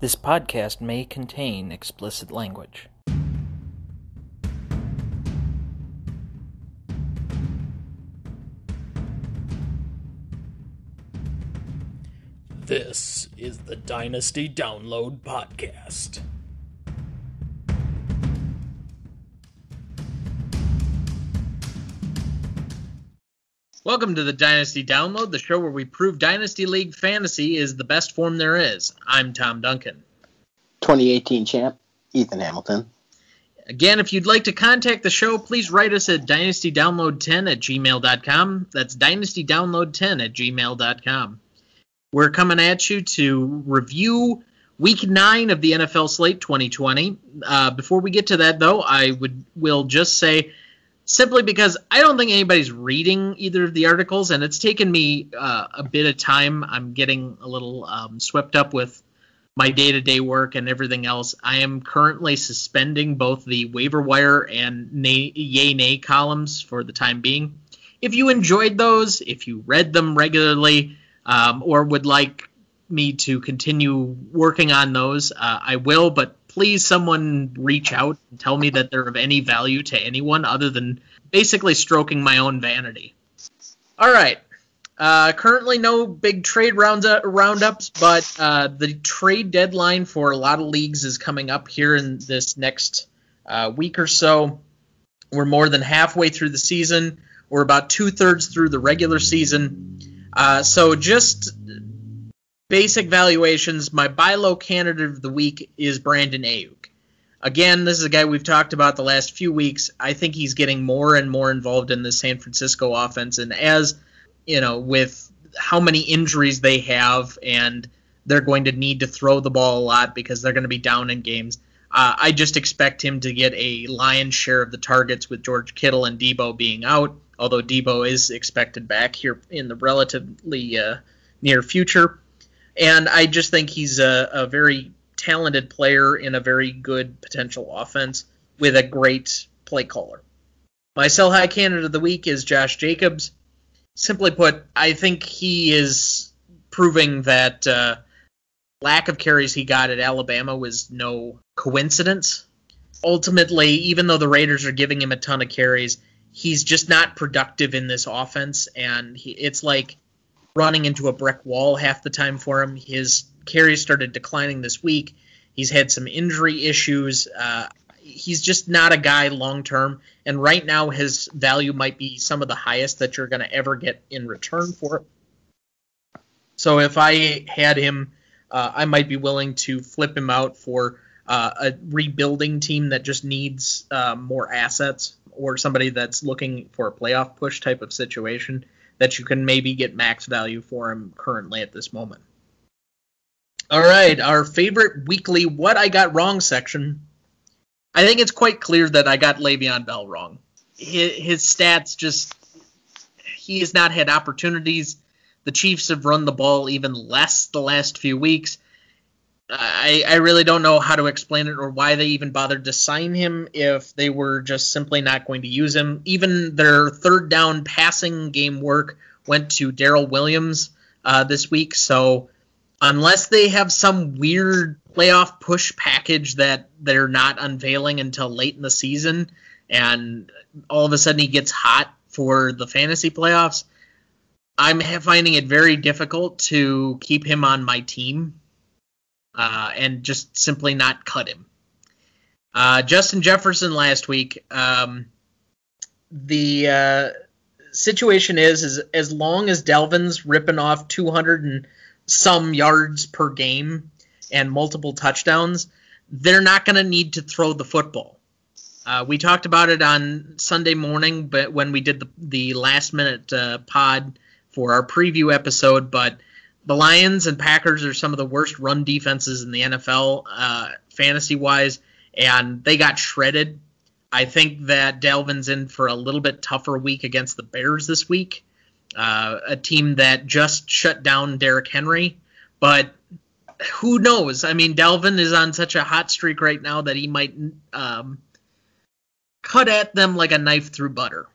This podcast may contain explicit language. This is the Dynasty Download Podcast. Welcome to the Dynasty Download, the show where we prove Dynasty League fantasy is the best form there is. I'm Tom Duncan. 2018 champ, Ethan Hamilton. Again, if you'd like to contact the show, please write us at dynastydownload10 at gmail.com. That's dynastydownload10 at gmail.com. We're coming at you to review week nine of the NFL slate 2020. Uh, before we get to that, though, I would will just say simply because I don't think anybody's reading either of the articles, and it's taken me uh, a bit of time. I'm getting a little um, swept up with my day-to-day work and everything else. I am currently suspending both the waiver wire and nay, yay nay columns for the time being. If you enjoyed those, if you read them regularly, um, or would like me to continue working on those, uh, I will. But please, someone reach out and tell me that they're of any value to anyone other than basically stroking my own vanity. All right. Uh, currently, no big trade rounds uh, roundups, but uh, the trade deadline for a lot of leagues is coming up here in this next uh, week or so. We're more than halfway through the season. We're about two thirds through the regular season. Uh, so, just basic valuations. My buy low candidate of the week is Brandon Aiyuk. Again, this is a guy we've talked about the last few weeks. I think he's getting more and more involved in the San Francisco offense, and as you know, with how many injuries they have, and they're going to need to throw the ball a lot because they're going to be down in games. Uh, I just expect him to get a lion's share of the targets with George Kittle and Deebo being out, although Deebo is expected back here in the relatively uh, near future. And I just think he's a, a very talented player in a very good potential offense with a great play caller. My sell high candidate of the week is Josh Jacobs simply put, I think he is proving that uh, lack of carries he got at Alabama was no coincidence. Ultimately, even though the Raiders are giving him a ton of carries, he's just not productive in this offense, and he, it's like running into a brick wall half the time for him. His carries started declining this week. He's had some injury issues. Uh, he's just not a guy long term. And right now, his value might be some of the highest that you're going to ever get in return for it. So if I had him, uh, I might be willing to flip him out for uh, a rebuilding team that just needs uh, more assets or somebody that's looking for a playoff push type of situation that you can maybe get max value for him currently at this moment. All right, our favorite weekly What I Got Wrong section I think it's quite clear that I got Le'Veon Bell wrong. His, his stats just he has not had opportunities. The Chiefs have run the ball even less the last few weeks. I, I really don't know how to explain it or why they even bothered to sign him if they were just simply not going to use him. Even their third down passing game work went to Darrel Williams uh, this week, so unless they have some weird playoff push package that they're not unveiling until late in the season, and all of a sudden he gets hot for the fantasy playoffs, I'm finding it very difficult to keep him on my team uh, and just simply not cut him. Uh, Justin Jefferson last week. Um, the uh, situation is, is as long as Dalvin's ripping off 200 and some yards per game and multiple touchdowns, they're not going to need to throw the football. Uh, we talked about it on Sunday morning, but when we did the, the last minute uh, pod for our preview episode, but the Lions and Packers are some of the worst run defenses in the NFL, uh, fantasy wise, and they got shredded. I think that Dalvin's in for a little bit tougher week against the Bears this week uh, a team that just shut down Derrick Henry. But who knows? I mean, Dalvin is on such a hot streak right now that he might um, cut at them like a knife through butter.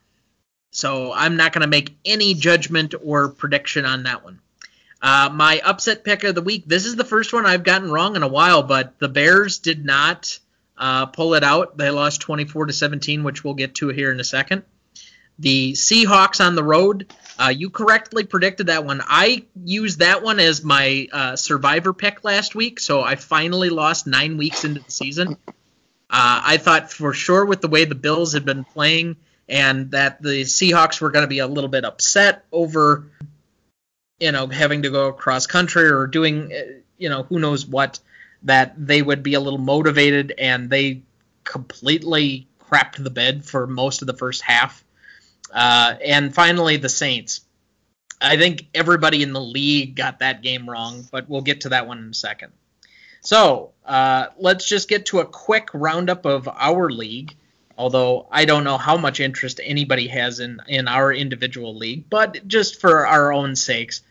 So I'm not going to make any judgment or prediction on that one. Uh, my upset pick of the week. This is the first one I've gotten wrong in a while, but the Bears did not uh, pull it out. They lost 24 to 17, which we'll get to here in a second. The Seahawks on the road. Uh, you correctly predicted that one. I used that one as my uh, survivor pick last week, so I finally lost nine weeks into the season. Uh, I thought for sure with the way the Bills had been playing and that the Seahawks were going to be a little bit upset over, you know, having to go across country or doing, uh, you know, who knows what, that they would be a little motivated and they completely crapped the bed for most of the first half. Uh, and finally, the Saints. I think everybody in the league got that game wrong, but we'll get to that one in a second. So uh, let's just get to a quick roundup of our league. Although I don't know how much interest anybody has in, in our individual league, but just for our own sakes,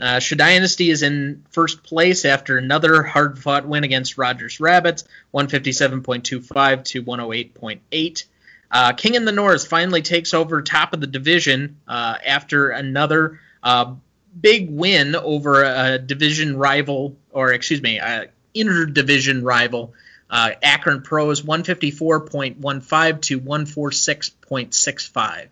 uh, Dynasty is in first place after another hard fought win against Rogers Rabbits, 157.25 to 108.8. Uh, King in the North finally takes over top of the division uh, after another uh, big win over a division rival, or excuse me, interdivision rival. Uh, Akron Pros 154.15 to 146.65.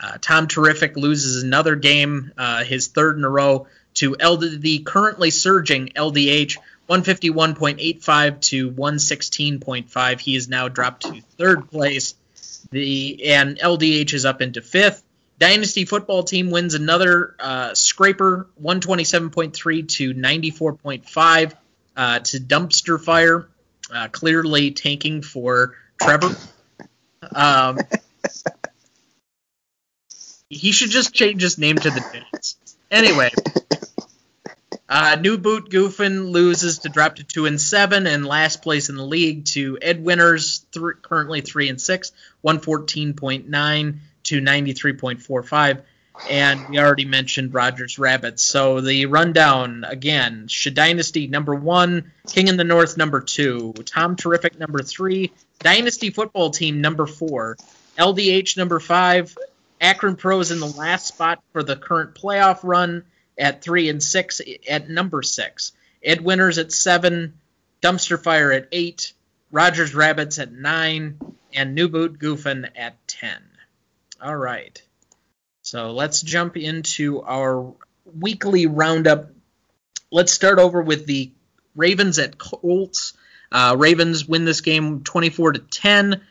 Uh, Tom Terrific loses another game, uh, his third in a row, to LD, the currently surging LDH 151.85 to 116.5. He is now dropped to third place. The and LDH is up into fifth. Dynasty football team wins another uh, scraper, 127.3 to 94.5 uh, to dumpster fire, uh, clearly tanking for Trevor. Um, he should just change his name to the Digits. Anyway, uh, New Boot Goofin loses to drop to two and seven, and last place in the league to Ed Winners, th- currently three and six, one fourteen point nine to ninety three point four five, and we already mentioned Rogers Rabbits. So the rundown again: Dynasty number one, King in the North number two, Tom Terrific number three, Dynasty Football Team number four, LDH number five, Akron Pro is in the last spot for the current playoff run at three and six at number six. Ed Winners at seven, Dumpster Fire at eight, Rogers Rabbits at nine, and New Boot Goofin at ten. All right. So let's jump into our weekly roundup. Let's start over with the Ravens at Colts. Uh, Ravens win this game 24 to 10.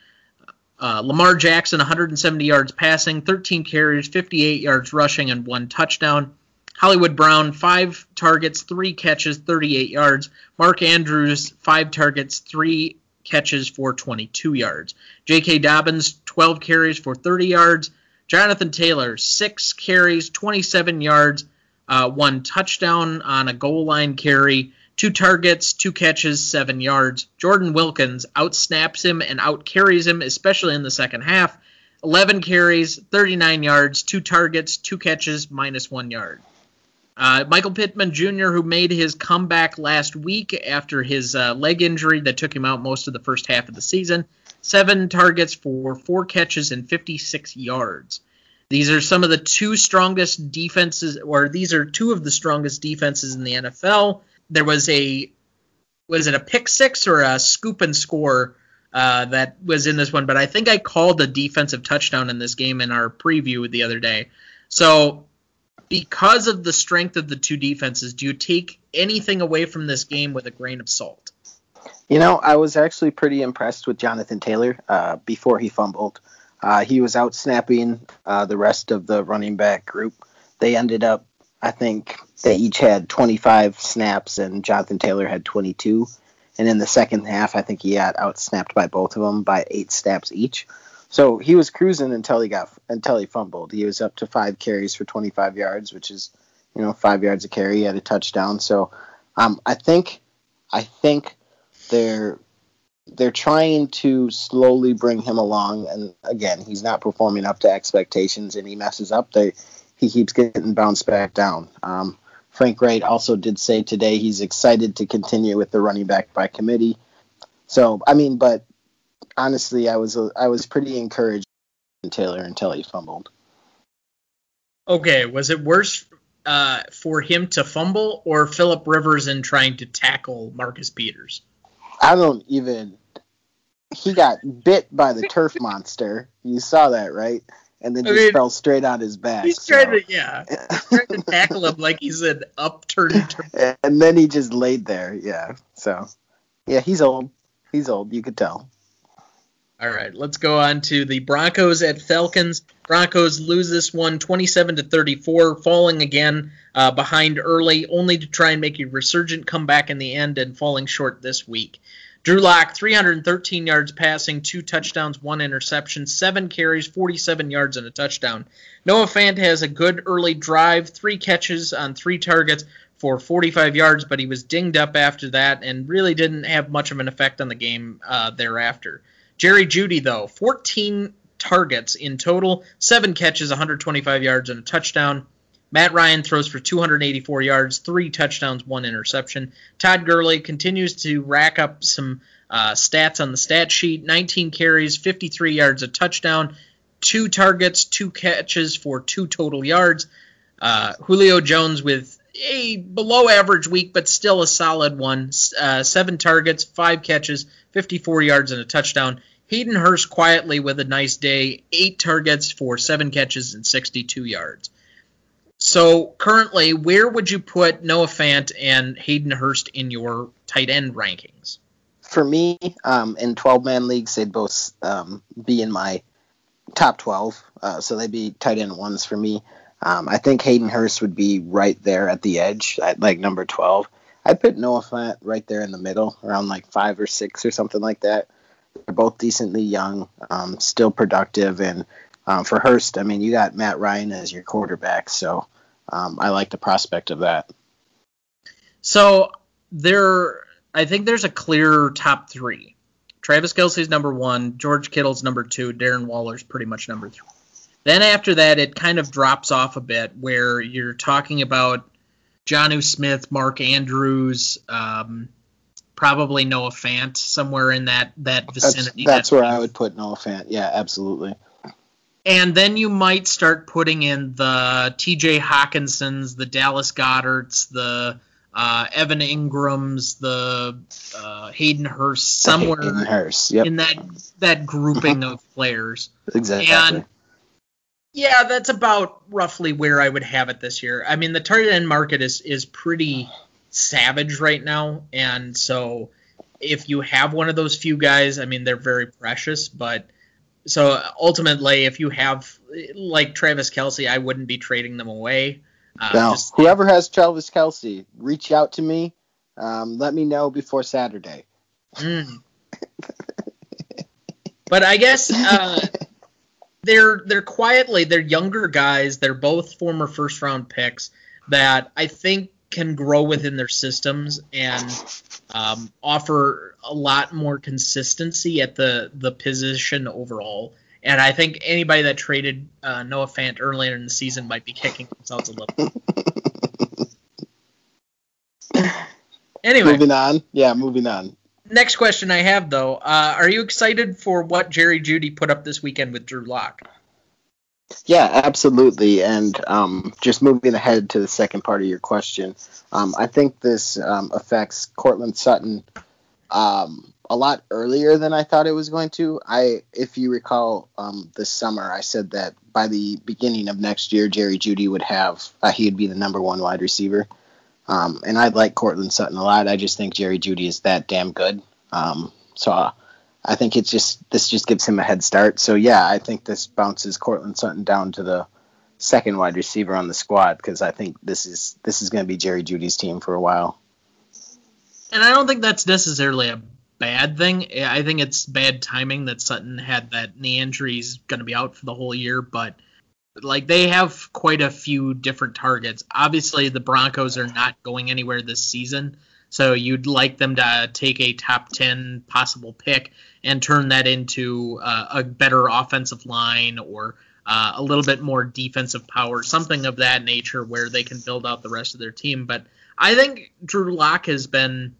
Uh, Lamar Jackson 170 yards passing, 13 carries, 58 yards rushing, and one touchdown. Hollywood Brown, five targets, three catches, 38 yards. Mark Andrews, five targets, three catches for 22 yards. J.K. Dobbins, 12 carries for 30 yards. Jonathan Taylor, six carries, 27 yards, uh, one touchdown on a goal line carry, two targets, two catches, seven yards. Jordan Wilkins outsnaps him and outcarries him, especially in the second half. 11 carries, 39 yards, two targets, two catches, minus one yard. Uh, Michael Pittman Jr., who made his comeback last week after his uh, leg injury that took him out most of the first half of the season, seven targets for four catches and 56 yards. These are some of the two strongest defenses, or these are two of the strongest defenses in the NFL. There was a, was it a pick six or a scoop and score uh, that was in this one? But I think I called a defensive touchdown in this game in our preview the other day. So because of the strength of the two defenses, do you take anything away from this game with a grain of salt? You know, I was actually pretty impressed with Jonathan Taylor uh, before he fumbled. Uh, he was out snapping uh, the rest of the running back group. They ended up, I think, they each had 25 snaps, and Jonathan Taylor had 22. And in the second half, I think he got out snapped by both of them by eight snaps each. So he was cruising until he got until he fumbled. He was up to five carries for 25 yards, which is you know five yards a carry. He had a touchdown. So um, I think I think they're they're trying to slowly bring him along. And again, he's not performing up to expectations, and he messes up. They he keeps getting bounced back down. Um, Frank Reich also did say today he's excited to continue with the running back by committee. So I mean, but honestly, I was I was pretty encouraged in Taylor until he fumbled. Okay, was it worse? uh, for him to fumble or Philip Rivers in trying to tackle Marcus Peters? I don't even. He got bit by the turf monster. You saw that, right? And then I just mean, fell straight on his back. He's so- trying to, yeah, trying to tackle him like he's an upturned and then he just laid there. Yeah. So, yeah, he's old. He's old. You could tell. All right, let's go on to the Broncos at Falcons. Broncos lose this one 27 to 34, falling again uh, behind early, only to try and make a resurgent comeback in the end and falling short this week. Drew Lock, 313 yards passing, two touchdowns, one interception, seven carries, 47 yards, and a touchdown. Noah Fant has a good early drive, three catches on three targets for 45 yards, but he was dinged up after that and really didn't have much of an effect on the game uh, thereafter. Jerry Jeudy, though, 14 targets in total, seven catches, 125 yards, and a touchdown. Matt Ryan throws for 284 yards, three touchdowns, one interception. Todd Gurley continues to rack up some uh, stats on the stat sheet 19 carries, 53 yards, a touchdown, two targets, two catches for two total yards. Uh, Julio Jones with a below average week, but still a solid one. Uh, seven targets, five catches, 54 yards, and a touchdown. Hayden Hurst quietly with a nice day, eight targets for seven catches and 62 yards. So currently, where would you put Noah Fant and Hayden Hurst in your tight end rankings? For me, um, in 12 man leagues, they'd both um, be in my top 12. Uh, so they'd be tight end ones for me. Um, I think Hayden Hurst would be right there at the edge, at like number 12. I'd put Noah Fant right there in the middle, around like five or six or something like that. They're both decently young, um, still productive, and um, for Hurst, I mean, you got Matt Ryan as your quarterback, so um, I like the prospect of that. So there, I think there's a clear top three. Travis Kelce's number one, George Kittle's number two, Darren Waller's pretty much number three. Then after that, it kind of drops off a bit where you're talking about Jonnu Smith, Mark Andrews, um, probably Noah Fant, somewhere in that that vicinity. that's that where. I would put Noah Fant. Yeah, absolutely. And then you might start putting in the T.J. Hockensons, the Dallas Goederts, the uh, Evan Engrams, the uh, Hayden Hurst, somewhere Hayden Hurst. Yep, in that that grouping of players. exactly. And yeah, that's about roughly where I would have it this year. I mean, the tight end market is is pretty savage right now, and so if you have one of those few guys, I mean, they're very precious. But so ultimately, if you have like Travis Kelce, I wouldn't be trading them away. Uh, now, just- whoever has Travis Kelce, reach out to me. Um, let me know before Saturday. Mm. but I guess uh, they're they're quietly they're younger guys. They're both former first round picks that I think can grow within their systems and um, offer a lot more consistency at the the position overall. And I think anybody that traded uh, Noah Fant earlier in the season might be kicking themselves a little. anyway, Moving on. Yeah, moving on. Next question I have though, uh, are you excited for what Jerry Jeudy put up this weekend with Drew Lock? Yeah, absolutely. And um, just moving ahead to the second part of your question, um, I think this um, affects Courtland Sutton um, a lot earlier than I thought it was going to. I, if you recall, um, this summer I said that by the beginning of next year, Jerry Jeudy would have uh, he would be the number one wide receiver. Um, and I like Courtland Sutton a lot. I just think Jerry Jeudy is that damn good. So. I think it's just this just gives him a head start. So yeah, I think this bounces Courtland Sutton down to the second wide receiver on the squad because I think this is this is going to be Jerry Jeudy's team for a while. And I don't think that's necessarily a bad thing. I think it's bad timing that Sutton had that knee injury. He's going to be out for the whole year, but like they have quite a few different targets. Obviously, the Broncos are not going anywhere this season, so you'd like them to take a top 10 possible pick and turn that into uh, a better offensive line or uh, a little bit more defensive power, something of that nature where they can build out the rest of their team. But I think Drew Lock has been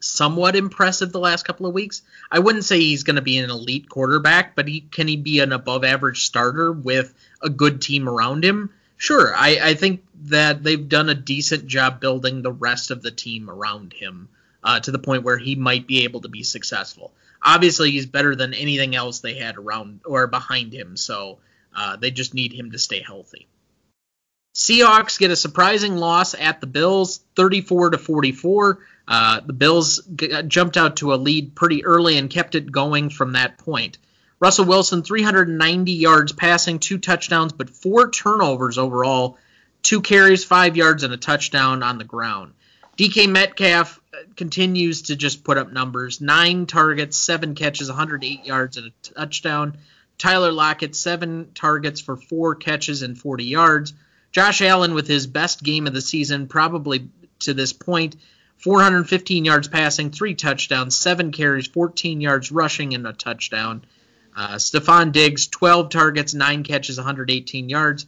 somewhat impressive the last couple of weeks. I wouldn't say he's going to be an elite quarterback, but he can he be an above average starter with a good team around him? Sure, I, I think that they've done a decent job building the rest of the team around him uh, to the point where he might be able to be successful. Obviously, he's better than anything else they had around or behind him, so uh, they just need him to stay healthy. Seahawks get a surprising loss at the Bills, 34 to 44. Uh, the Bills g- jumped out to a lead pretty early and kept it going from that point. Russell Wilson, 390 yards passing, two touchdowns, but four turnovers overall, two carries, five yards, and a touchdown on the ground. DK Metcalf uh, continues to just put up numbers nine targets, seven catches, 108 yards, and a touchdown. Tyler Lockett, seven targets for four catches and 40 yards. Josh Allen with his best game of the season, probably to this point. 415 yards passing, three touchdowns, seven carries, 14 yards rushing, and a touchdown. Uh, Stefon Diggs, 12 targets, nine catches, 118 yards.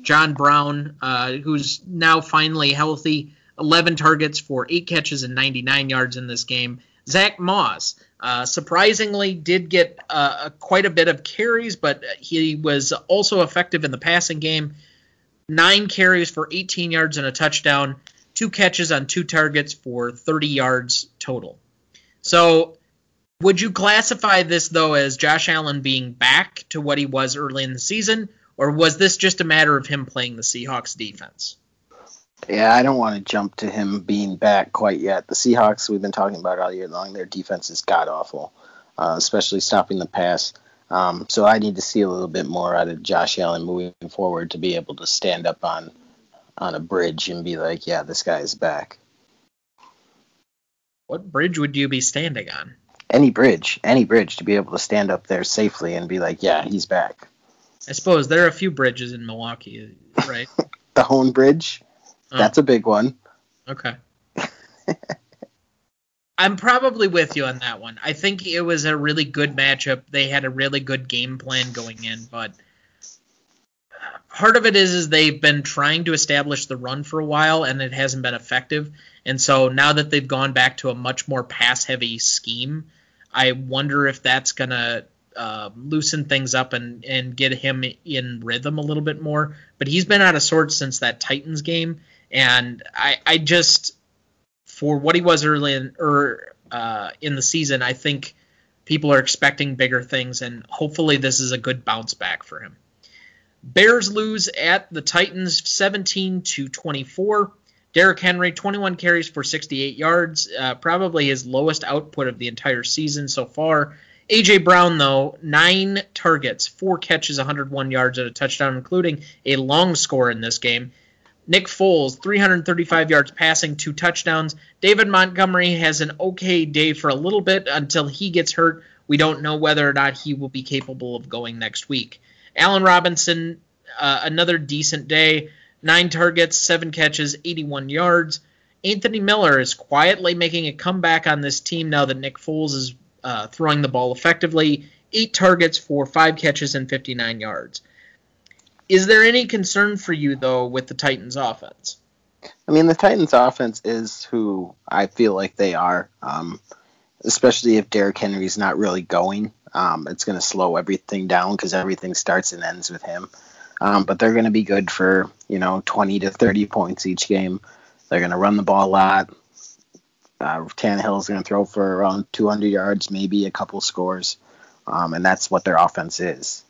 John Brown, uh, who's now finally healthy, 11 targets for eight catches and 99 yards in this game. Zach Moss, uh, surprisingly, did get uh, quite a bit of carries, but he was also effective in the passing game. Nine carries for 18 yards and a touchdown, two catches on two targets for 30 yards total. So, would you classify this, though, as Josh Allen being back to what he was early in the season, or was this just a matter of him playing the Seahawks defense? Yeah, I don't want to jump to him being back quite yet. The Seahawks, we've been talking about all year long, their defense is god awful, uh, especially stopping the pass. Um, so I need to see a little bit more out of Josh Allen moving forward to be able to stand up on on a bridge and be like, yeah, this guy is back. What bridge would you be standing on? Any bridge, any bridge to be able to stand up there safely and be like, yeah, he's back. I suppose there are a few bridges in Milwaukee, right? the Hoan Bridge. Oh. That's a big one. Okay. I'm probably with you on that one. I think it was a really good matchup. They had a really good game plan going in, but part of it is is they've been trying to establish the run for a while and it hasn't been effective. And so now that they've gone back to a much more pass heavy scheme, I wonder if that's gonna uh, loosen things up and and get him in rhythm a little bit more. But he's been out of sorts since that Titans game, and I I just for what he was early in or uh, in the season, I think people are expecting bigger things, and hopefully this is a good bounce back for him. Bears lose at the Titans 17 to 24. Derrick Henry 21 carries for 68 yards, uh, probably his lowest output of the entire season so far. AJ Brown though, 9 targets, 4 catches, 101 yards and a touchdown including a long score in this game. Nick Foles 335 yards passing, 2 touchdowns. David Montgomery has an okay day for a little bit until he gets hurt. We don't know whether or not he will be capable of going next week. Allen Robinson, uh, another decent day. Nine targets, seven catches, 81 yards. Anthony Miller is quietly making a comeback on this team now that Nick Foles is uh, throwing the ball effectively. Eight targets for five catches and 59 yards. Is there any concern for you, though, with the Titans' offense? I mean, the Titans' offense is who I feel like they are, um, especially if Derrick Henry's not really going. Um, it's going to slow everything down because everything starts and ends with him. Um, but they're going to be good for you know 20 to 30 points each game. They're going to run the ball a lot. Uh, Tannehill's going to throw for around 200 yards, maybe a couple scores, um, and that's what their offense is.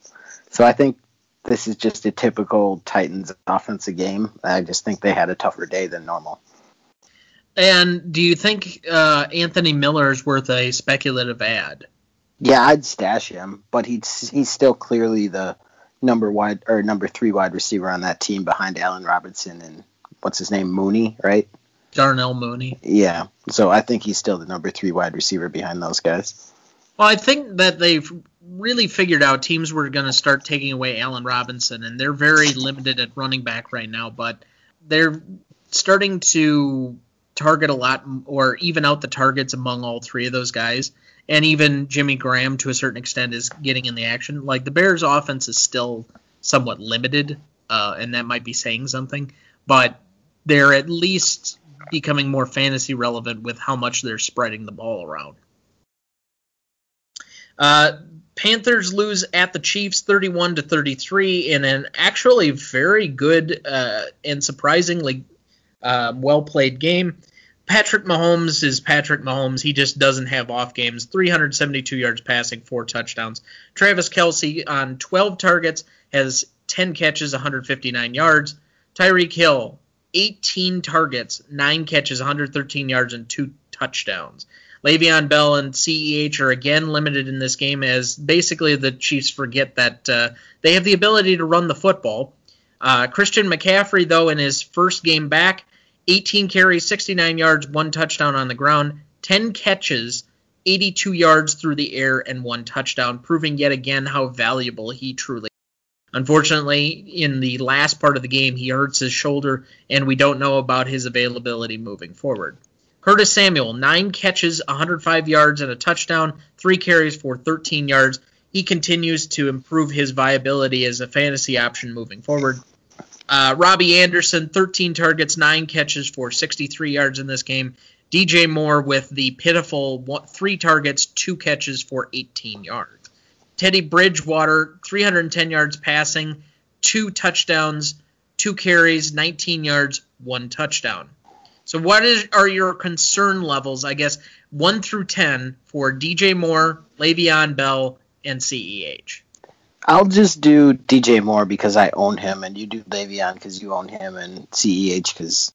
So I think this is just a typical Titans offensive game. I just think they had a tougher day than normal. And do you think uh, Anthony Miller is worth a speculative ad? Yeah, I'd stash him, but he's he's still clearly the number wide or number three wide receiver on that team behind Allen Robinson and what's his name Mooney, right? Darnell Mooney. Yeah, so I think he's still the number three wide receiver behind those guys. Well, I think that they've really figured out teams were going to start taking away Allen Robinson, and they're very limited at running back right now, but they're starting to target a lot or even out the targets among all three of those guys. And even Jimmy Graham, to a certain extent, is getting in the action. Like the Bears' offense is still somewhat limited, uh, and that might be saying something, but they're at least becoming more fantasy relevant with how much they're spreading the ball around. Uh, Panthers lose at the Chiefs 31 to 33 in an actually very good uh, and surprisingly uh, well played game. Patrick Mahomes is Patrick Mahomes. He just doesn't have off games. 372 yards passing, four touchdowns. Travis Kelce on 12 targets has 10 catches, 159 yards. Tyreek Hill, 18 targets, 9 catches, 113 yards, and 2 touchdowns. Le'Veon Bell and CEH are again limited in this game as basically the Chiefs forget that uh, they have the ability to run the football. Uh, Christian McCaffrey, though, in his first game back, 18 carries, 69 yards, one touchdown on the ground, 10 catches, 82 yards through the air, and one touchdown, proving yet again how valuable he truly is. Unfortunately, in the last part of the game, he hurts his shoulder, and we don't know about his availability moving forward. Curtis Samuel, nine catches, 105 yards, and a touchdown, three carries for 13 yards. He continues to improve his viability as a fantasy option moving forward. Uh, Robbie Anderson, 13 targets, 9 catches for 63 yards in this game. DJ Moore with the pitiful one, 3 targets, 2 catches for 18 yards. Teddy Bridgewater, 310 yards passing, 2 touchdowns, 2 carries, 19 yards, 1 touchdown. So, what is, are your concern levels, I guess, 1 through 10 for DJ Moore, Le'Veon Bell, and CEH? I'll just do DJ Moore because I own him, and you do Le'Veon because you own him, and CEH because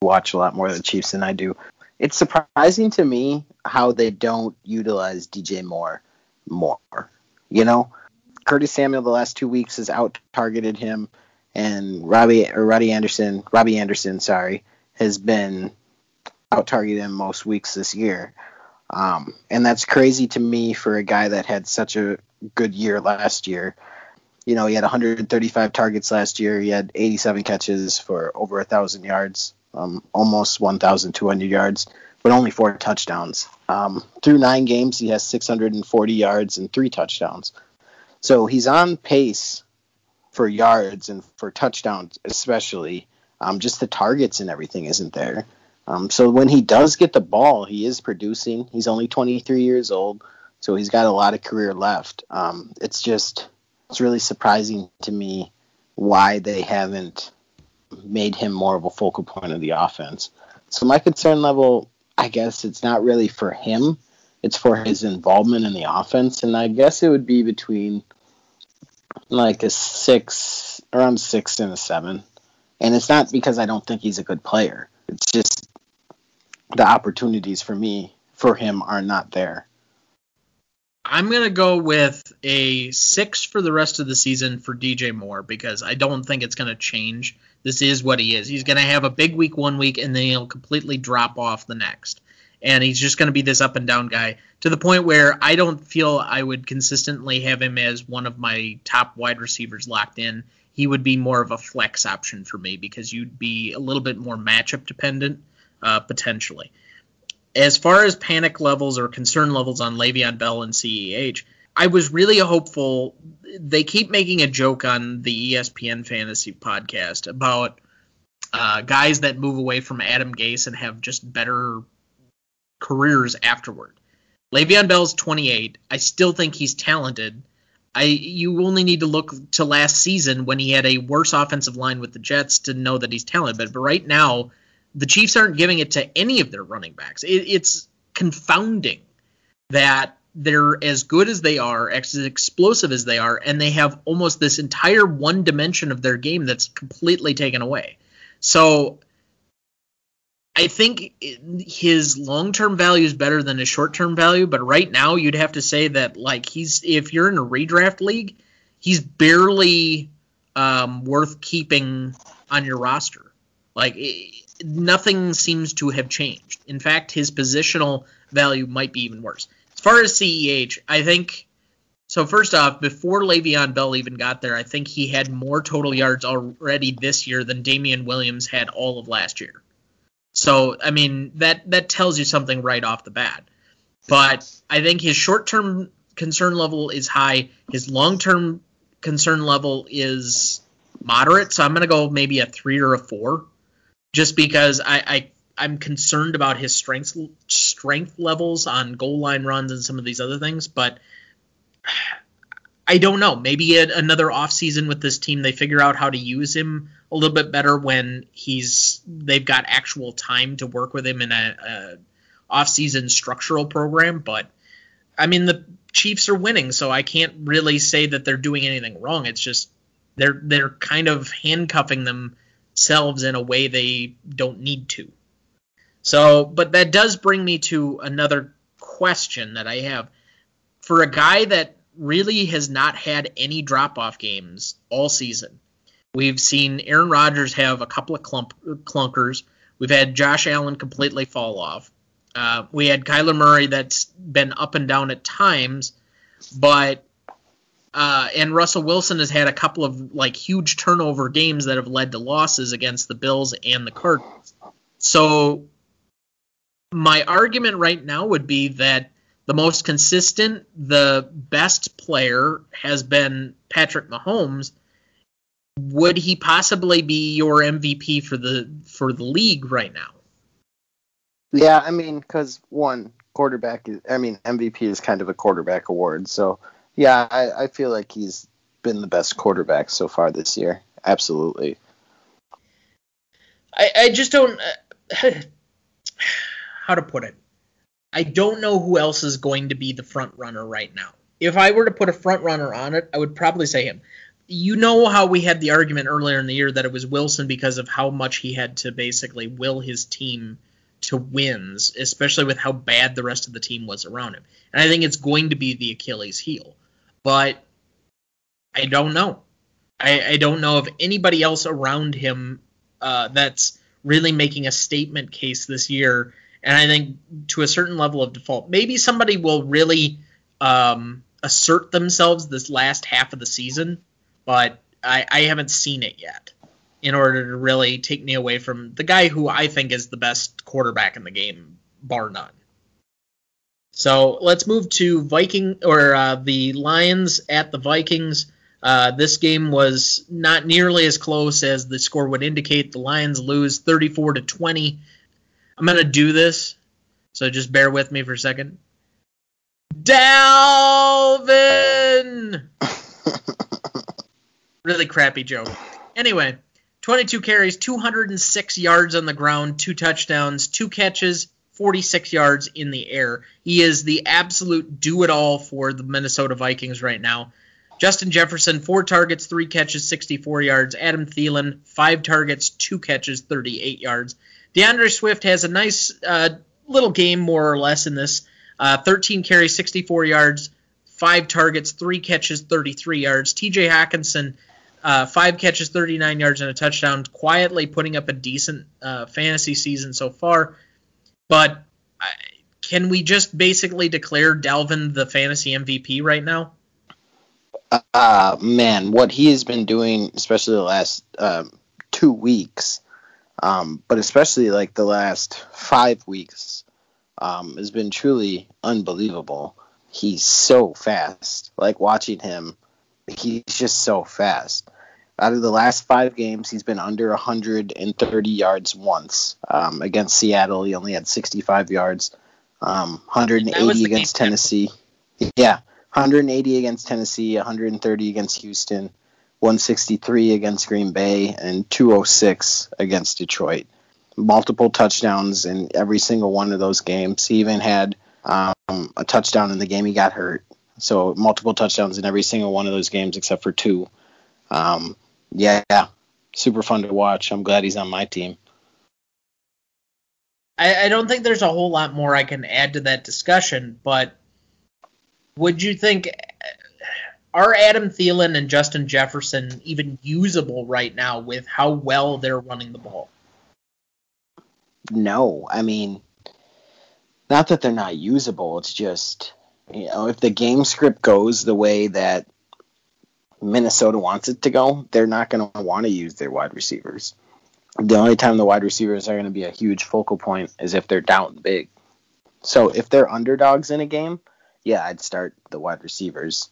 you watch a lot more of the Chiefs than I do. It's surprising to me how they don't utilize DJ Moore more. You know, Curtis Samuel the last two weeks has out targeted him, and Robbie or Anderson, Robbie Anderson, sorry, has been out targeting him most weeks this year. Um, and that's crazy to me for a guy that had such a good year last year. You know, he had 135 targets last year. He had 87 catches for over a thousand yards, um, almost 1,200 yards, but only four touchdowns. Um, through nine games, he has 640 yards and three touchdowns. So he's on pace for yards and for touchdowns, especially. Um, just the targets and everything isn't there. Um, so when he does get the ball, he is producing. He's only 23 years old, so he's got a lot of career left. Um, it's just it's really surprising to me why they haven't made him more of a focal point of the offense. So my concern level, I guess, it's not really for him. It's for his involvement in the offense, and I guess it would be between like a six, around six and a seven. And it's not because I don't think he's a good player. It's just the opportunities for me for him are not there. I'm gonna go with a six for the rest of the season for DJ Moore because I don't think it's gonna change. This is what he is. He's gonna have a big week one week and then he'll completely drop off the next. And he's just gonna be this up and down guy to the point where I don't feel I would consistently have him as one of my top wide receivers locked in. He would be more of a flex option for me because you'd be a little bit more matchup dependent uh, potentially. As far as panic levels or concern levels on Le'Veon Bell and CEH, I was really hopeful. They keep making a joke on the ESPN Fantasy podcast about uh, guys that move away from Adam Gase and have just better careers afterward. Le'Veon Bell's 28. I still think he's talented. I you only need to look to last season when he had a worse offensive line with the Jets to know that he's talented. But, but right now, the Chiefs aren't giving it to any of their running backs. It, it's confounding that they're as good as they are, as explosive as they are, and they have almost this entire one dimension of their game that's completely taken away. So I think his long term value is better than his short term value, but right now you'd have to say that like he's if you're in a redraft league, he's barely um, worth keeping on your roster. Like nothing seems to have changed. In fact, his positional value might be even worse. As far as CEH, I think so. First off, before Le'Veon Bell even got there, I think he had more total yards already this year than Damien Williams had all of last year. So, I mean, that that tells you something right off the bat. But I think his short-term concern level is high. His long-term concern level is moderate. So I'm going to go maybe a three or a four just because I, I I'm concerned about his strength strength levels on goal line runs and some of these other things, but I don't know. Maybe a, another offseason with this team, they figure out how to use him a little bit better when he's they've got actual time to work with him in a, a offseason structural program. But I mean, the Chiefs are winning, so I can't really say that they're doing anything wrong. It's just they're they're kind of handcuffing themselves in a way they don't need to. So, but that does bring me to another question that I have. For a guy that really has not had any drop off games all season, we've seen Aaron Rodgers have a couple of clump, clunkers. We've had Josh Allen completely fall off. Uh, we had Kyler Murray that's been up and down at times, but uh, and Russell Wilson has had a couple of like huge turnover games that have led to losses against the Bills and the Cardinals. So my argument right now would be that the most consistent, the best player has been Patrick Mahomes. Would he possibly be your MVP for the for the league right now? Yeah, I mean, because one quarterback is, I mean, MVP is kind of a quarterback award. So yeah, I, I feel like he's been the best quarterback so far this year. Absolutely. I, I just don't. Uh, how to put it. I don't know who else is going to be the front runner right now. If I were to put a front runner on it, I would probably say him. You know how we had the argument earlier in the year that it was Wilson because of how much he had to basically will his team to wins, especially with how bad the rest of the team was around him. And I think it's going to be the Achilles heel. But I don't know. I, I don't know of anybody else around him uh, that's really making a statement case this year and I think to a certain level of default, maybe somebody will really um, assert themselves this last half of the season, but I, I haven't seen it yet in order to really take me away from the guy who I think is the best quarterback in the game, bar none. So let's move to Viking or uh, the Lions at the Vikings. Uh, this game was not nearly as close as the score would indicate. The Lions lose 34 to 20 I'm gonna do this, so just bear with me for a second. Dalvin. really crappy joke. Anyway, 22 carries, 206 yards on the ground, two touchdowns, two catches, 46 yards in the air. He is the absolute do it all for the Minnesota Vikings right now. Justin Jefferson, four targets, three catches, 64 yards. Adam Thielen, five targets, two catches, 38 yards. D'Andre Swift has a nice uh, little game, more or less, in this. Uh, 13 carries, 64 yards, five targets, three catches, 33 yards. T.J. Hockenson, uh, five catches, 39 yards, and a touchdown, quietly putting up a decent uh, fantasy season so far. But uh, can we just basically declare Dalvin the fantasy MVP right now? Uh, man, what he has been doing, especially the last um, two weeks, um, but especially like the last five weeks um, has been truly unbelievable. He's so fast. Like watching him, he's just so fast. Out of the last five games, he's been under 130 yards once. Um, against Seattle, he only had 65 yards. Um, 180 against Tennessee. Yeah, 180 against Tennessee, 130 against Houston, 163 against Green Bay, and 206 against Detroit. Multiple touchdowns in every single one of those games. He even had um, a touchdown in the game he got hurt. So multiple touchdowns in every single one of those games except for two. Um, yeah, super fun to watch. I'm glad he's on my team. I, I don't think there's a whole lot more I can add to that discussion, but would you think are Adam Thielen and Justin Jefferson even usable right now with how well they're running the ball? No, I mean, not that they're not usable. It's just you know if the game script goes the way that Minnesota wants it to go, they're not going to want to use their wide receivers. The only time the wide receivers are going to be a huge focal point is if they're down big. So if they're underdogs in a game, yeah, I'd start the wide receivers.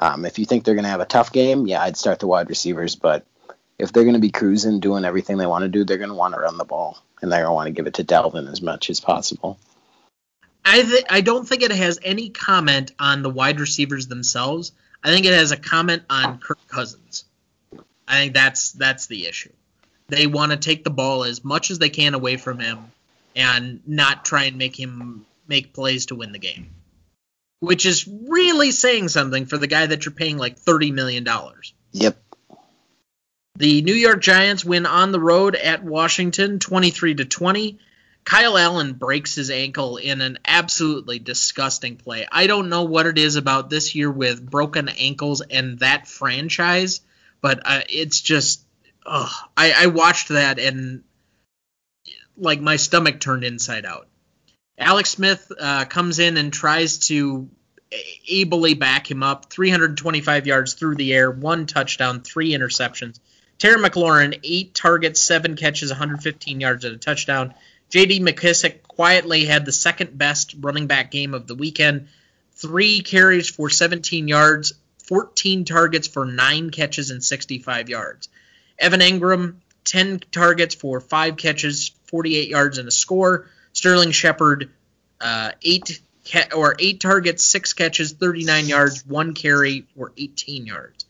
Um, if you think they're going to have a tough game, yeah, I'd start the wide receivers. But if they're going to be cruising, doing everything they want to do, they're going to want to run the ball, and they're going to want to give it to Dalvin as much as possible. I th- I don't think it has any comment on the wide receivers themselves. I think it has a comment on Kirk Cousins. I think that's that's the issue. They want to take the ball as much as they can away from him and not try and make him make plays to win the game. Which is really saying something for the guy that you're paying like $30 million. Yep. The New York Giants win on the road at Washington 23 to 20. Kyle Allen breaks his ankle in an absolutely disgusting play. I don't know what it is about this year with broken ankles and that franchise, but uh, it's just ugh. I, I watched that and like my stomach turned inside out. Alex Smith uh, comes in and tries to ably back him up. 325 yards through the air, one touchdown, three interceptions. Terry McLaurin, eight targets, seven catches, 115 yards, and a touchdown. J.D. McKissic quietly had the second best running back game of the weekend. Three carries for 17 yards, 14 targets for nine catches and 65 yards. Evan Engram, 10 targets for five catches, 48 yards, and a score. Sterling Shepard, uh, eight ca- or eight targets, six catches, 39 yards, one carry for 18 yards.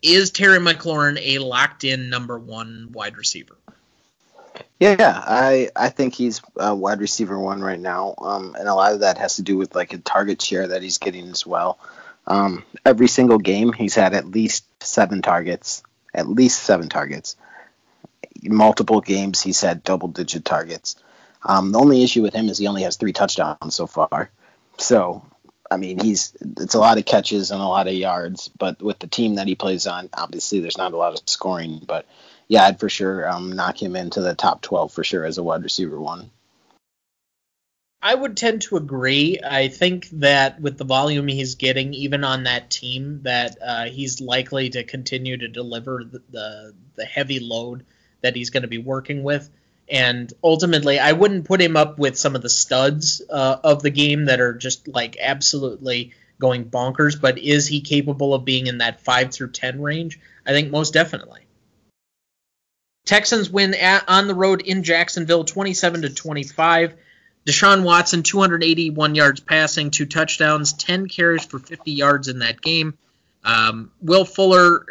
Is Terry McLaurin a locked-in number one wide receiver? Yeah, I I think he's uh, wide receiver one right now, um, and a lot of that has to do with like a target share that he's getting as well. Um, every single game, he's had at least seven targets, at least seven targets. Multiple games, he's had double-digit targets. Um, the only issue with him is he only has three touchdowns so far. So, I mean, he's it's a lot of catches and a lot of yards, but with the team that he plays on, obviously there's not a lot of scoring. But yeah, I'd for sure um, knock him into the top 12 for sure as a wide receiver one. I would tend to agree. I think that with the volume he's getting, even on that team, that uh, he's likely to continue to deliver the, the, the heavy load that he's going to be working with. And ultimately, I wouldn't put him up with some of the studs uh, of the game that are just like absolutely going bonkers. But is he capable of being in that five through ten range? I think most definitely. Texans win at, on the road in Jacksonville, 27 to 25. Deshaun Watson, 281 yards passing, two touchdowns, 10 carries for 50 yards in that game. Um, Will Fuller,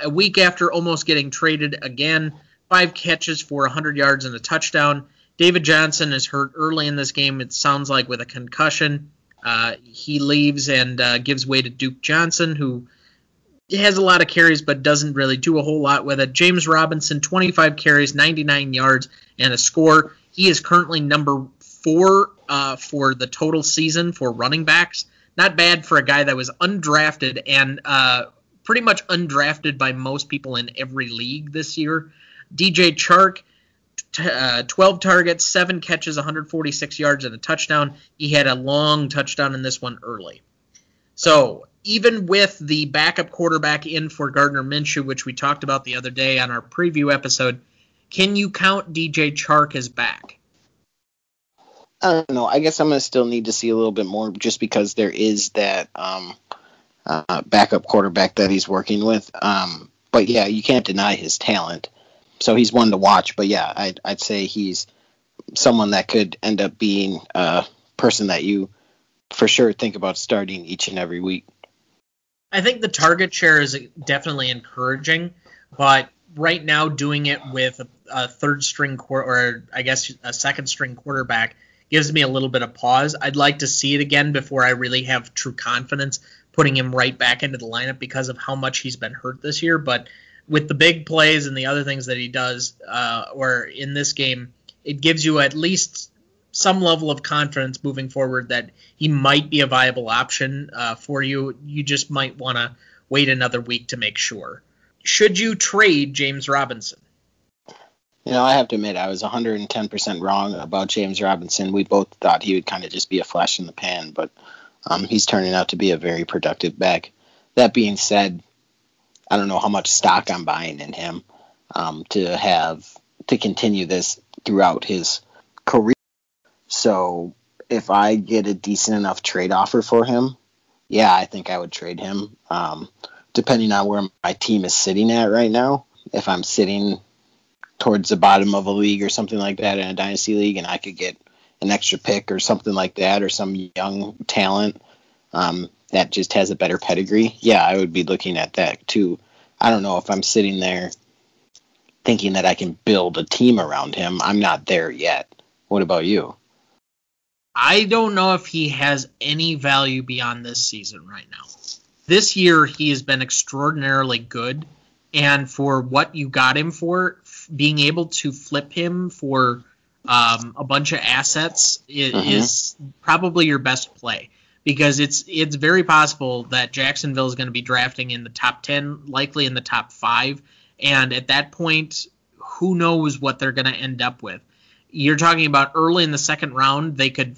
a week after almost getting traded again, five catches for 100 yards and a touchdown. David Johnson is hurt early in this game. It sounds like with a concussion. Uh, he leaves and uh, gives way to Duke Johnson, who has a lot of carries but doesn't really do a whole lot with it. James Robinson, 25 carries, 99 yards, and a score. He is currently number four uh, for the total season for running backs. Not bad for a guy that was undrafted and uh, pretty much undrafted by most people in every league this year. DJ Chark, t- uh, 12 targets, 7 catches, 146 yards, and a touchdown. He had a long touchdown in this one early. So, even with the backup quarterback in for Gardner Minshew, which we talked about the other day on our preview episode, can you count DJ Chark as back? I don't know. I guess I'm gonna still need to see a little bit more, just because there is that um, uh, backup quarterback that he's working with. Um, but yeah, you can't deny his talent. So he's one to watch. But yeah, I'd, I'd say he's someone that could end up being a person that you for sure think about starting each and every week. I think the target share is definitely encouraging, but right now doing it with a, a third string quarter, or I guess a second string quarterback gives me a little bit of pause. I'd like to see it again before I really have true confidence putting him right back into the lineup because of how much he's been hurt this year. But with the big plays and the other things that he does, uh, or in this game, it gives you at least some level of confidence moving forward that he might be a viable option uh, for you. You just might want to wait another week to make sure. Should you trade James Robinson? You know, I have to admit, I was 110% wrong about James Robinson. We both thought he would kind of just be a flash in the pan, but um, he's turning out to be a very productive back. That being said, I don't know how much stock I'm buying in him um, to have to continue this throughout his career. So if I get a decent enough trade offer for him, yeah, I think I would trade him. Um, depending on where my team is sitting at right now, if I'm sitting towards the bottom of a league or something like that in a dynasty league, and I could get an extra pick or something like that, or some young talent um, that just has a better pedigree, yeah, I would be looking at that too. I don't know if I'm sitting there thinking that I can build a team around him. I'm not there yet. What about you? I don't know if he has any value beyond this season right now. This year, he has been extraordinarily good. And for what you got him for, being able to flip him for um, a bunch of assets is, mm-hmm. is probably your best play because it's it's very possible that Jacksonville is going to be drafting in the top 10, likely in the top 5, and at that point who knows what they're going to end up with. You're talking about early in the second round they could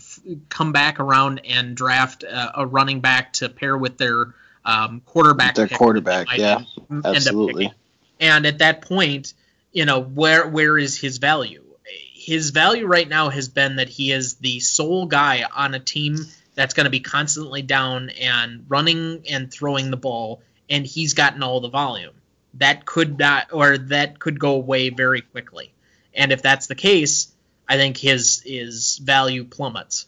come back around and draft a, a, running back to pair with their um, quarterback. Their quarterback, yeah, absolutely. And at that point, you know where where is his value? His value right now has been that he is the sole guy on a team that's going to be constantly down and running and throwing the ball, and he's gotten all the volume. That could not, or that could go away very quickly. And if that's the case, I think his his value plummets.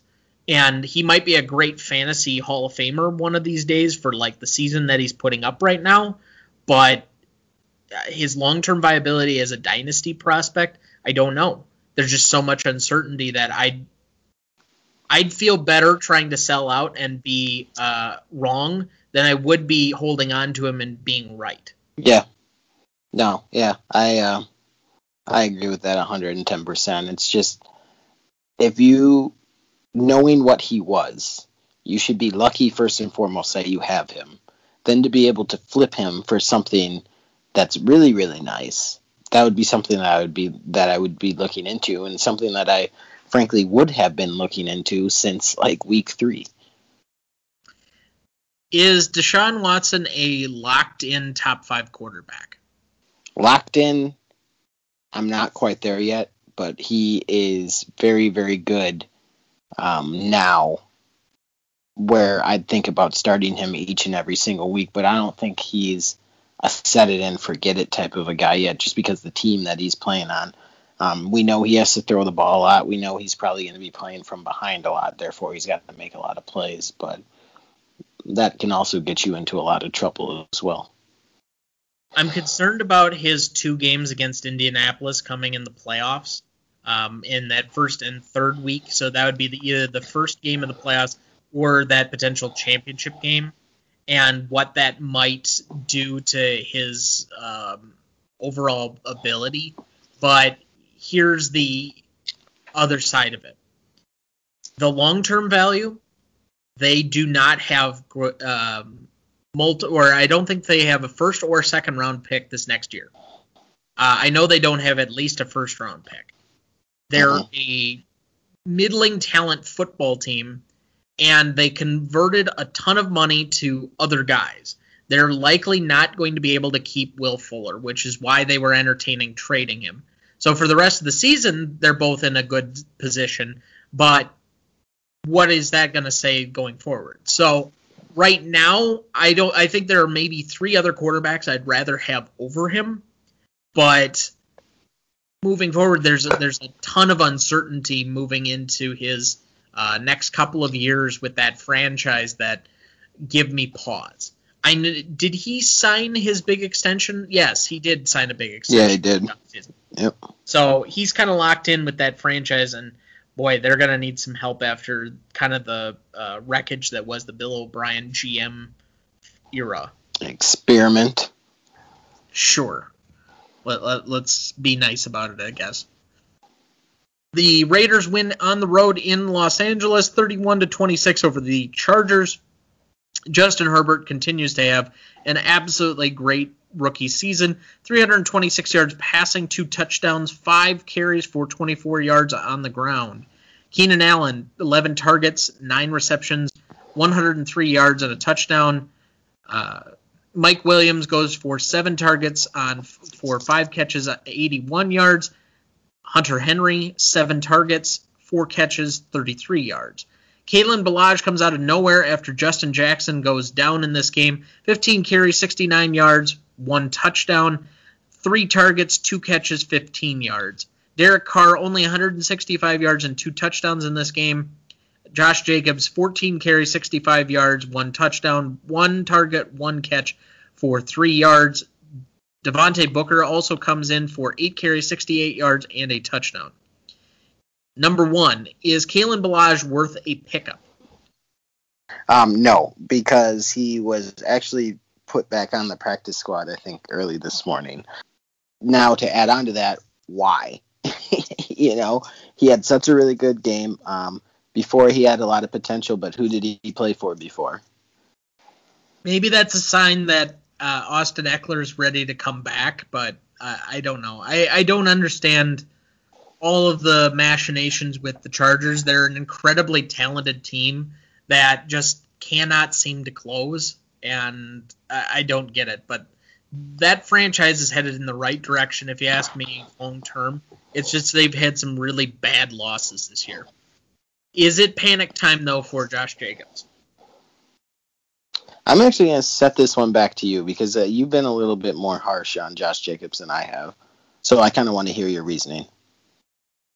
And he might be a great fantasy Hall of Famer one of these days for like the season that he's putting up right now, but his long-term viability as a dynasty prospect, I don't know. There's just so much uncertainty that I I'd feel better trying to sell out and be uh, wrong than I would be holding on to him and being right. Yeah. No. Yeah. I uh, I agree with that 110. percent It's just if you knowing what he was, you should be lucky first and foremost that you have him. Then to be able to flip him for something that's really really nice, that would be something that I would be that I would be looking into and something that I frankly would have been looking into since like week three. Is Deshaun Watson a locked in top five quarterback? Locked in, I'm not quite there yet, but he is very, very good um, now. Where I'd think about starting him each and every single week, but I don't think he's a set it and forget it type of a guy yet, just because the team that he's playing on um, we know he has to throw the ball a lot. We know he's probably going to be playing from behind a lot. Therefore, he's got to make a lot of plays. But that can also get you into a lot of trouble as well. I'm concerned about his two games against Indianapolis coming in the playoffs um, in that first and third week. So that would be the, either the first game of the playoffs or that potential championship game, and what that might do to his um, overall ability. But here's the other side of it. The long term value, they do not have um, multi, or I don't think they have a first or second round pick this next year. Uh, I know they don't have at least a first round pick. They're uh-huh. a middling talent football team, and they converted a ton of money to other guys. They're likely not going to be able to keep Will Fuller, which is why they were entertaining trading him. So for the rest of the season, they're both in a good position. But what is that going to say going forward? So right now, I don't. I think there are maybe three other quarterbacks I'd rather have over him, but moving forward, there's a, there's a ton of uncertainty moving into his uh, next couple of years with that franchise that give me pause. I did he sign his big extension? Yes, he did sign a big extension. Yeah, he did. Yep. So he's kind of locked in with that franchise, and boy, they're gonna need some help after kind of the uh, wreckage that was the Bill O'Brien GM era. Experiment. Sure. Let, let, let's be nice about it, I guess. The Raiders win on the road in Los Angeles, 31 to 26 over the Chargers. Justin Herbert continues to have an absolutely great rookie season 326 yards passing, two touchdowns, five carries for 24 yards on the ground. Keenan Allen, 11 targets, nine receptions, 103 yards and a touchdown. Uh, Mike Williams goes for seven targets on for five catches, 81 yards. Hunter Henry, seven targets, four catches, 33 yards. Kalen Ballage comes out of nowhere after Justin Jackson goes down in this game. 15 carries, 69 yards, one touchdown, three targets, two catches, 15 yards. Derek Carr only 165 yards and two touchdowns in this game. Josh Jacobs 14 carries, 65 yards, one touchdown, one target, one catch for three yards. Devontae Booker also comes in for eight carries, 68 yards, and a touchdown. Number one, is Kalen Ballage worth a pickup? Um, no, because he was actually put back on the practice squad, I think, early this morning. Now, to add on to that, why? you know, he had such a really good game. Um, before he had a lot of potential, but who did he play for before? Maybe that's a sign that uh, Austin Ekeler is ready to come back, but uh, I don't know. I, I don't understand all of the machinations with the Chargers. They're an incredibly talented team that just cannot seem to close, and I, I don't get it. But that franchise is headed in the right direction, if you ask me, long term. It's just they've had some really bad losses this year. Is it panic time though for Josh Jacobs? I'm actually going to set this one back to you because uh, you've been a little bit more harsh on Josh Jacobs than I have. So I kind of want to hear your reasoning.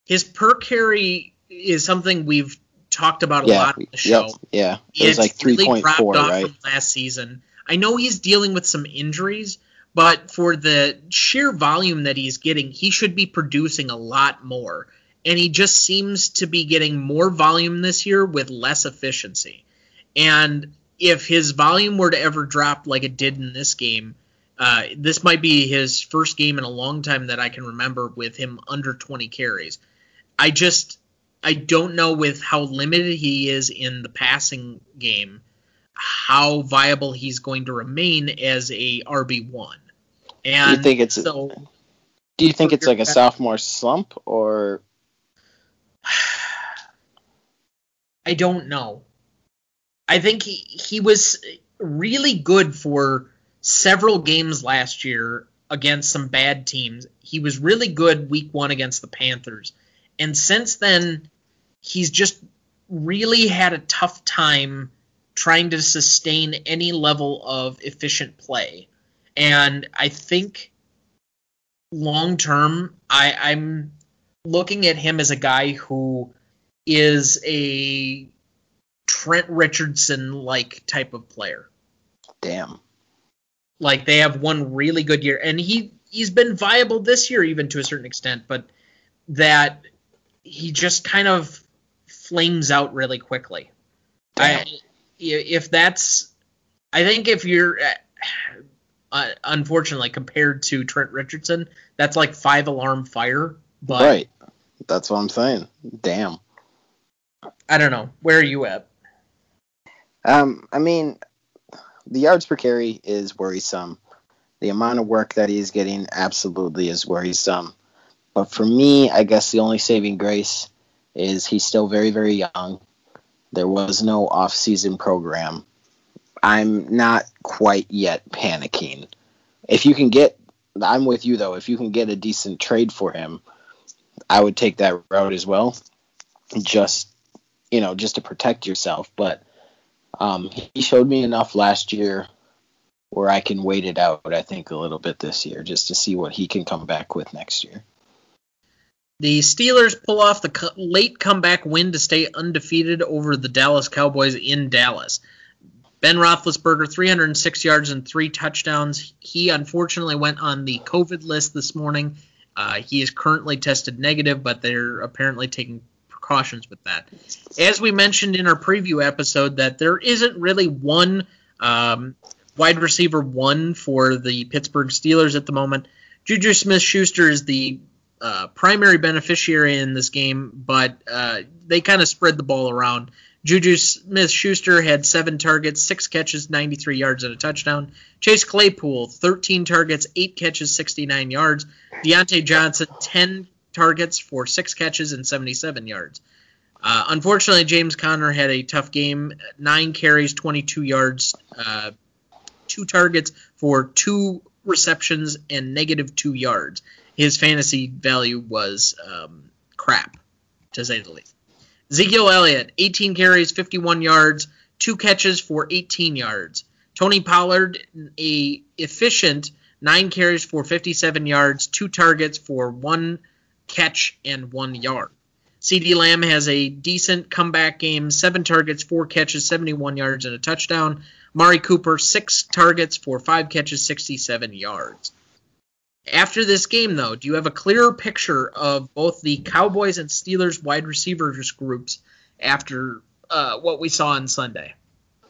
His per carry is something we've talked about a yeah, lot on the show. Yep, yeah, it was like 3.4, really right? last season. I know he's dealing with some injuries, but for the sheer volume that he's getting, he should be producing a lot more and he just seems to be getting more volume this year with less efficiency. And if his volume were to ever drop like it did in this game, uh, this might be his first game in a long time that I can remember with him under 20 carries. I just I don't know with how limited he is in the passing game how viable he's going to remain as a RB one. And do you think it's so, do you think it's like a sophomore slump or I don't know. I think he he was really good for several games last year against some bad teams. He was really good week 1 against the Panthers. And since then he's just really had a tough time trying to sustain any level of efficient play. And I think long term I'm looking at him as a guy who is a Trent Richardson like type of player. Damn. Like they have one really good year, and he he's been viable this year even to a certain extent, but that he just kind of flames out really quickly. I, if that's, I think if you're, uh, unfortunately compared to Trent Richardson, that's like five alarm fire. But right, that's what I'm saying. Damn. I don't know. Where are you at? Um, I mean, the yards per carry is worrisome. The amount of work that he's getting absolutely is worrisome. But for me, I guess the only saving grace is he's still very, very young. There was no off-season program. I'm not quite yet panicking. If you can get, I'm with you though. If you can get a decent trade for him, I would take that route as well. Just you know, just to protect yourself. But um, he showed me enough last year where I can wait it out. I think a little bit this year just to see what he can come back with next year. The Steelers pull off the late comeback win to stay undefeated over the Dallas Cowboys in Dallas. Ben Roethlisberger, 306 yards and three touchdowns. He unfortunately went on the COVID list this morning. Uh, he is currently tested negative, but they're apparently taking precautions with that. As we mentioned in our preview episode, that there isn't really one um, wide receiver one for the Pittsburgh Steelers at the moment. Juju Smith-Schuster is the uh, primary beneficiary in this game, but uh, they kind of spread the ball around. Juju Smith Schuster had seven targets, six catches, 93 yards, and a touchdown. Chase Claypool, 13 targets, eight catches, 69 yards. Diontae Johnson, 10 targets for six catches and 77 yards. Uh, unfortunately, James Conner had a tough game. Nine carries, 22 yards, uh, two targets for two receptions and negative two yards. His fantasy value was um, crap, to say the least. Ezekiel Elliott, 18 carries, 51 yards, two catches for 18 yards. Tony Pollard, a efficient nine carries for 57 yards, two targets for one catch and one yard. CeeDee Lamb has a decent comeback game, seven targets, four catches, 71 yards, and a touchdown. Mari Cooper, six targets for five catches, 67 yards. After this game, though, do you have a clearer picture of both the Cowboys and Steelers wide receivers groups after uh, what we saw on Sunday? I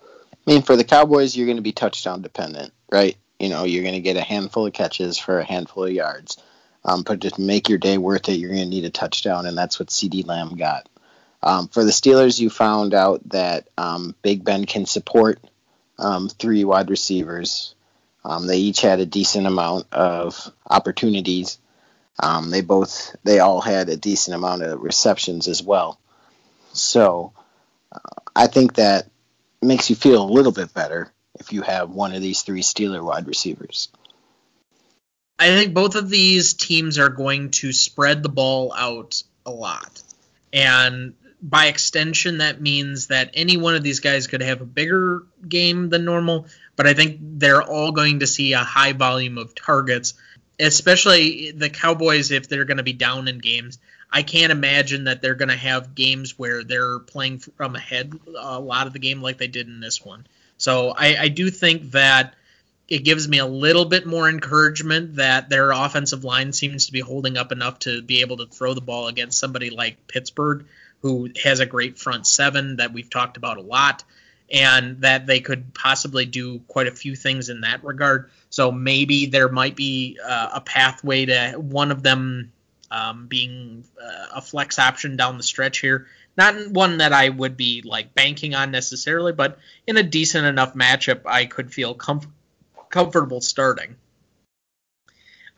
mean, for the Cowboys, you're going to be touchdown dependent, right? You know, you're going to get a handful of catches for a handful of yards. Um, but to make your day worth it, you're going to need a touchdown, and that's what CeeDee Lamb got. Um, for the Steelers, you found out that um, Big Ben can support um, three wide receivers. Um, they each had a decent amount of opportunities. Um, they both, they all had a decent amount of receptions as well. So uh, I think that makes you feel a little bit better if you have one of these three Steeler wide receivers. I think both of these teams are going to spread the ball out a lot. And by extension, that means that any one of these guys could have a bigger game than normal, but I think they're all going to see a high volume of targets, especially the Cowboys if they're going to be down in games. I can't imagine that they're going to have games where they're playing from ahead a lot of the game like they did in this one. So I, I do think that it gives me a little bit more encouragement that their offensive line seems to be holding up enough to be able to throw the ball against somebody like Pittsburgh, who has a great front seven that we've talked about a lot, and that they could possibly do quite a few things in that regard. So maybe there might be uh, a pathway to one of them um, being uh, a flex option down the stretch here. Not one that I would be like banking on necessarily, but in a decent enough matchup, I could feel comfortable comfortable starting.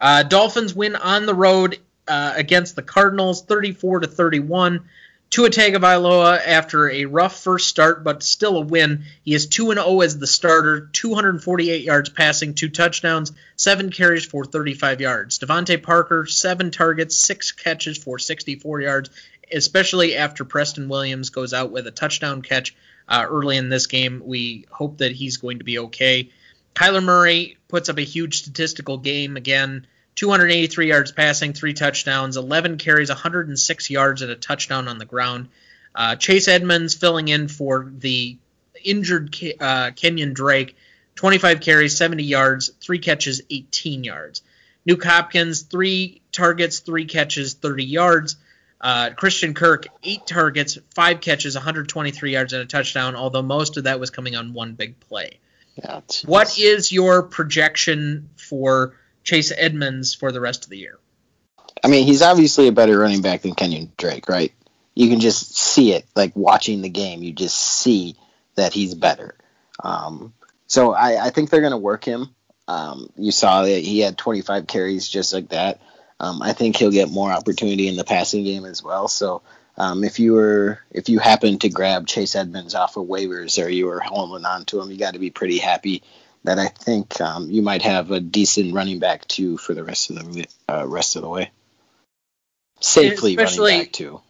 Uh, Dolphins win on the road uh, against the Cardinals, 34 to 31. Tua Tagovailoa, after a rough first start, but still a win, he is 2 0 as the starter, 248 yards passing, two touchdowns, seven carries for 35 yards. DeVante Parker, seven targets, six catches for 64 yards, especially after Preston Williams goes out with a touchdown catch uh, early in this game. We hope that he's going to be okay. Kyler Murray puts up a huge statistical game again. 283 yards passing, three touchdowns, 11 carries, 106 yards, and a touchdown on the ground. Uh, Chase Edmonds filling in for the injured uh, Kenyon Drake, 25 carries, 70 yards, three catches, 18 yards. Nuke Hopkins, three targets, three catches, 30 yards. Uh, Christian Kirk, eight targets, five catches, 123 yards, and a touchdown, although most of that was coming on one big play. Yeah, What is your projection for Chase Edmonds for the rest of the year? I mean, he's obviously a better running back than Kenyon Drake, right? You can just see it, like watching the game. You just see that he's better. Um, so I, I think they're going to work him. Um, you saw that he had 25 carries just like that. Um, I think he'll get more opportunity in the passing game as well. So um, if you were if you happen to grab Chase Edmonds off of waivers or you were holding on to him, you got to be pretty happy that I think um, you might have a decent running back too for the rest of the uh, rest of the way. Safely running back too.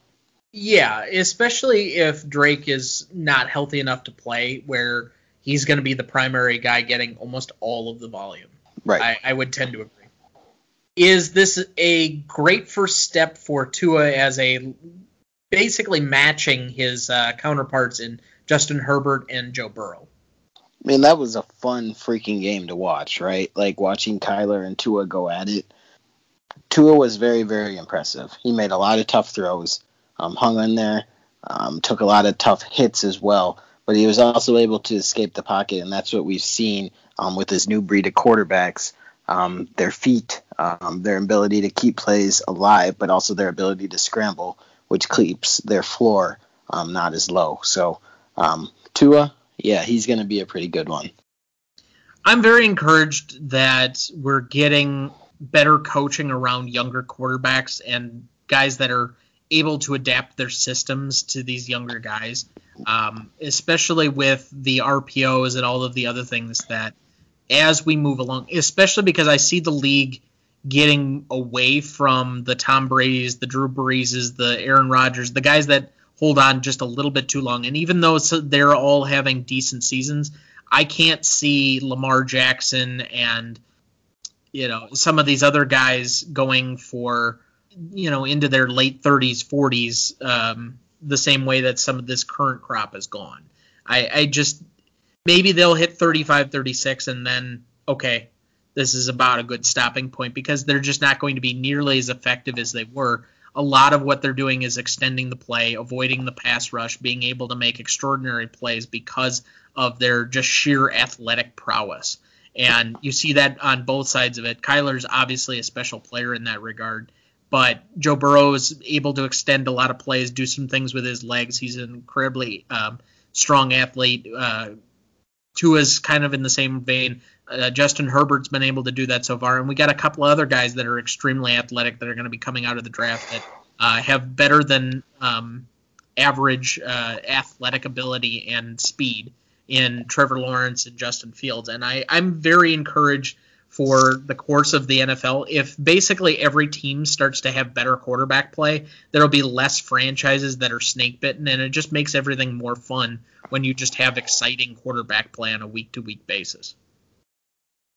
Yeah, especially if Drake is not healthy enough to play, where he's going to be the primary guy getting almost all of the volume. Right. I, I would tend to agree. Is this a great first step for Tua as a basically matching his uh, counterparts in Justin Herbert and Joe Burrow? I mean, that was a fun freaking game to watch, right? Like watching Kyler and Tua go at it. Tua was very, very impressive. He made a lot of tough throws, um, hung in there, um, took a lot of tough hits as well, but he was also able to escape the pocket, and that's what we've seen um, with this new breed of quarterbacks. Um, their feet, um, their ability to keep plays alive, but also their ability to scramble, which keeps their floor um, not as low. So, Tua, yeah, he's going to be a pretty good one. I'm very encouraged that we're getting better coaching around younger quarterbacks and guys that are able to adapt their systems to these younger guys, um, especially with the RPOs and all of the other things that as we move along, especially because I see the league getting away from the Tom Brady's, the Drew Breeses, the Aaron Rodgers, the guys that hold on just a little bit too long. And even though they're all having decent seasons, I can't see Lamar Jackson and you know some of these other guys going for you know, into their late 30s, 40s, um, the same way that some of this current crop has gone. I, I just maybe they'll hit 35, 36, and then okay, this is about a good stopping point because they're just not going to be nearly as effective as they were. A lot of what they're doing is extending the play, avoiding the pass rush, being able to make extraordinary plays because of their just sheer athletic prowess. And you see that on both sides of it. Kyler's obviously a special player in that regard, but Joe Burrow is able to extend a lot of plays, do some things with his legs. He's an incredibly um, strong athlete. Uh, Tua's kind of in the same vein. Uh, Justin Herbert's been able to do that so far, and we got a couple other guys that are extremely athletic that are going to be coming out of the draft that uh, have better than um, average uh, athletic ability and speed in Trevor Lawrence and Justin Fields. And I, I'm very encouraged for the course of the NFL. If basically every team starts to have better quarterback play, there'll be less franchises that are snake bitten, and it just makes everything more fun when you just have exciting quarterback play on a week to week basis.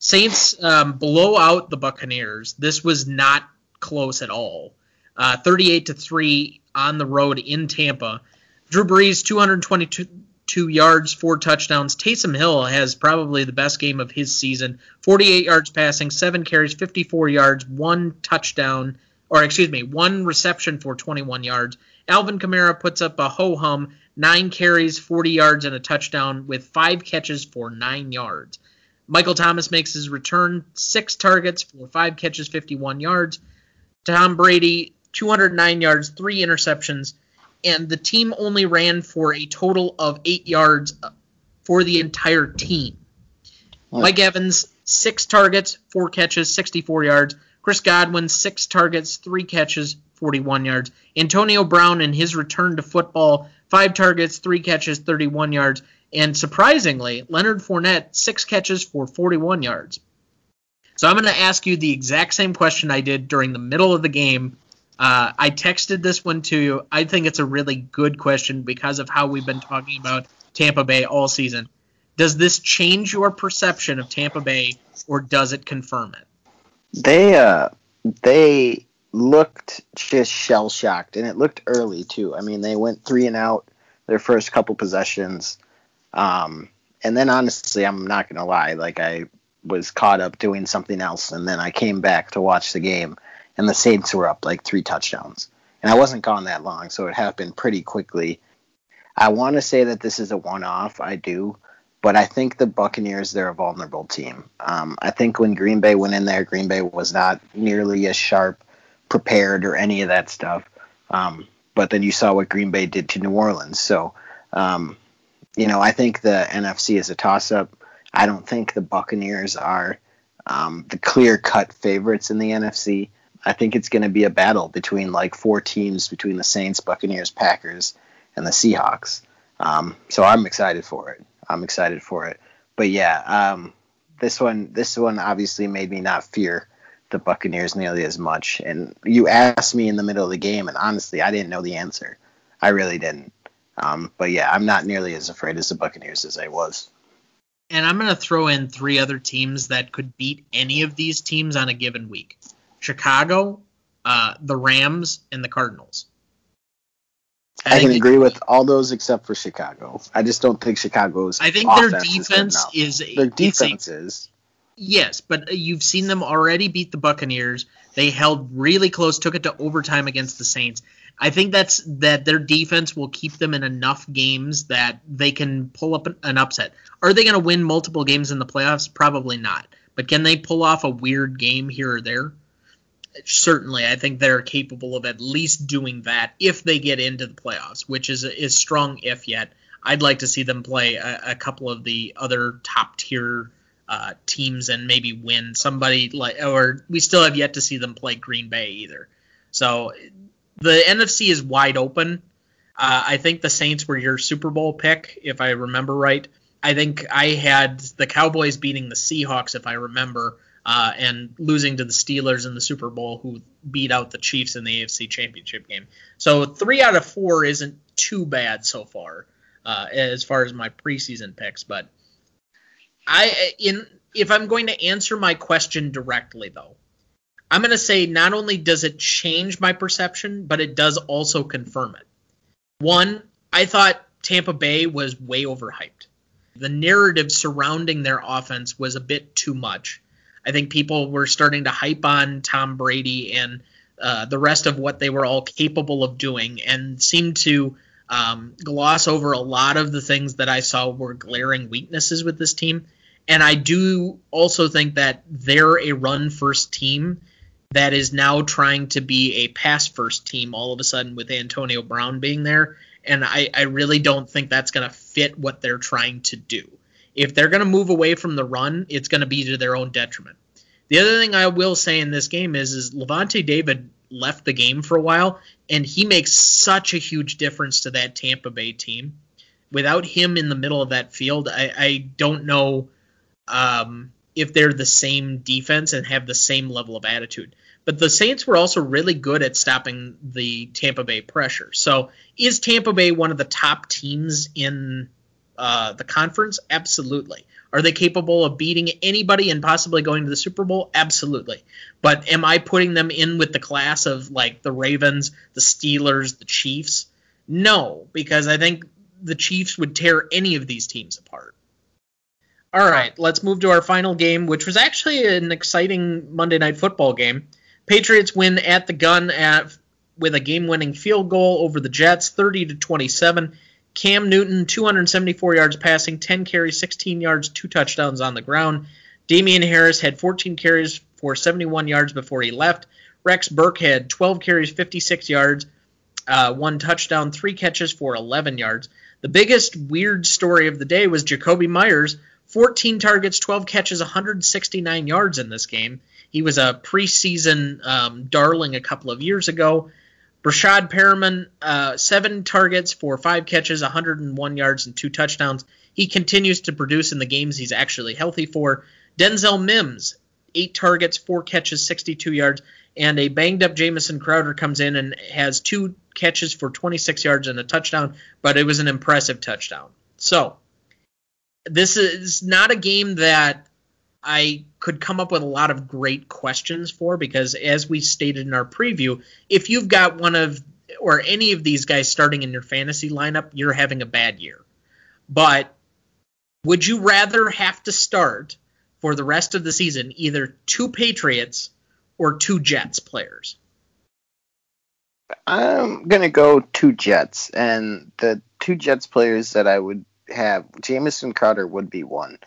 Saints um, blow out the Buccaneers. This was not close at all. Uh, 38 to three on the road in Tampa. Drew Brees 222 yards, four touchdowns. Taysom Hill has probably the best game of his season 48 yards passing, seven carries, 54 yards, one touchdown, or excuse me, one reception for 21 yards. Alvin Kamara puts up a ho hum, nine carries, 40 yards, and a touchdown with five catches for nine yards. Michael Thomas makes his return, six targets for five catches, 51 yards. Tom Brady, 209 yards, three interceptions and the team only ran for a total of eight yards uh, for the entire team. Mike Evans, six targets, four catches, 64 yards. Chris Godwin, six targets, three catches, 41 yards. Antonio Brown, in his return to football, five targets, three catches, 31 yards. And surprisingly, Leonard Fournette, six catches for 41 yards. So I'm going to ask you the exact same question I did during the middle of the game uh, I texted this one to you. I think it's a really good question because of how we've been talking about Tampa Bay all season. Does this change your perception of Tampa Bay, or does it confirm it? They uh, they looked just shell shocked, and it looked early too. I mean, they went three and out their first couple possessions, um, and then honestly, I'm not gonna lie, like I was caught up doing something else, and then I came back to watch the game and the Saints were up like three touchdowns. And I wasn't gone that long, so it happened pretty quickly. I want to say that this is a one off, I do, but I think the Buccaneers, they're a vulnerable team. Um, I think when Green Bay went in there, Green Bay was not nearly as sharp, prepared, or any of that stuff. Um, but then you saw what Green Bay did to New Orleans. So, um, you know, I think the NFC is a toss up. I don't think the Buccaneers are um, the clear cut favorites in the NFC. I think it's going to be a battle between like four teams between the Saints, Buccaneers, Packers, and the Seahawks. Um, so I'm excited for it. I'm excited for it. But yeah, um, this one this one obviously made me not fear the Buccaneers nearly as much. And you asked me in the middle of the game, and honestly, I didn't know the answer. I really didn't. Um, but yeah, I'm not nearly as afraid as the Buccaneers as I was. And I'm going to throw in three other teams that could beat any of these teams on a given week. Chicago, uh, the Rams, and the Cardinals. I, I can agree with all those except for Chicago. I just don't think Chicago's. I think their defense is, is their defense a, is. Yes, but you've seen them already beat the Buccaneers. They held really close, took it to overtime against the Saints. I think that's that their defense will keep them in enough games that they can pull up an upset. Are they going to win multiple games in the playoffs? Probably not. But can they pull off a weird game here or there? certainly I think they're capable of at least doing that if they get into the playoffs, which is is strong if yet. I'd like to see them play a, a couple of the other top tier uh, teams and maybe win somebody like or we still have yet to see them play Green Bay either. So the NFC is wide open. Uh, I think the Saints were your Super Bowl pick, if I remember right. I think I had the Cowboys beating the Seahawks, if I remember uh, and losing to the Steelers in the Super Bowl, who beat out the Chiefs in the AFC Championship game. So three out of four isn't too bad so far, uh, as far as my preseason picks. But I, in if I'm going to answer my question directly though, I'm going to say not only does it change my perception, but it does also confirm it. One, I thought Tampa Bay was way overhyped. The narrative surrounding their offense was a bit too much. I think people were starting to hype on Tom Brady and uh, the rest of what they were all capable of doing and seemed to um, gloss over a lot of the things that I saw were glaring weaknesses with this team. And I do also think that they're a run first team that is now trying to be a pass first team all of a sudden with Antonio Brown being there. And I, I really don't think that's going to fit what they're trying to do. If they're going to move away from the run, it's going to be to their own detriment. The other thing I will say in this game is, is Lavonte David left the game for a while, and he makes such a huge difference to that Tampa Bay team. Without him in the middle of that field, I, I don't know um, if they're the same defense and have the same level of attitude. But the Saints were also really good at stopping the Tampa Bay pressure. So is Tampa Bay one of the top teams in uh, the conference? Absolutely. Are they capable of beating anybody and possibly going to the Super Bowl? Absolutely. But am I putting them in with the class of like the Ravens, the Steelers, the Chiefs? No, because I think the Chiefs would tear any of these teams apart. All right, let's move to our final game, which was actually an exciting Monday Night Football game. Patriots win at the gun at with a game-winning field goal over the Jets, 30 to 27. Cam Newton, 274 yards passing, 10 carries, 16 yards, two touchdowns on the ground. Damien Harris had 14 carries for 71 yards before he left. Rex Burke had 12 carries, 56 yards, uh, one touchdown, three catches for 11 yards. The biggest weird story of the day was Jakobi Meyers, 14 targets, 12 catches, 169 yards in this game. He was a preseason um, darling a couple of years ago. Breshad Perriman, uh, seven targets for five catches, 101 yards, and two touchdowns. He continues to produce in the games he's actually healthy for. Denzel Mims, eight targets, four catches, 62 yards, and a banged up Jamison Crowder comes in and has two catches for 26 yards and a touchdown, but it was an impressive touchdown. So, this is not a game that I could come up with a lot of great questions for because, as we stated in our preview, if you've got one of or any of these guys starting in your fantasy lineup, you're having a bad year. But would you rather have to start for the rest of the season either two Patriots or two Jets players? I'm gonna go two Jets, and the two Jets players that I would have, Jamison Crowder would be one.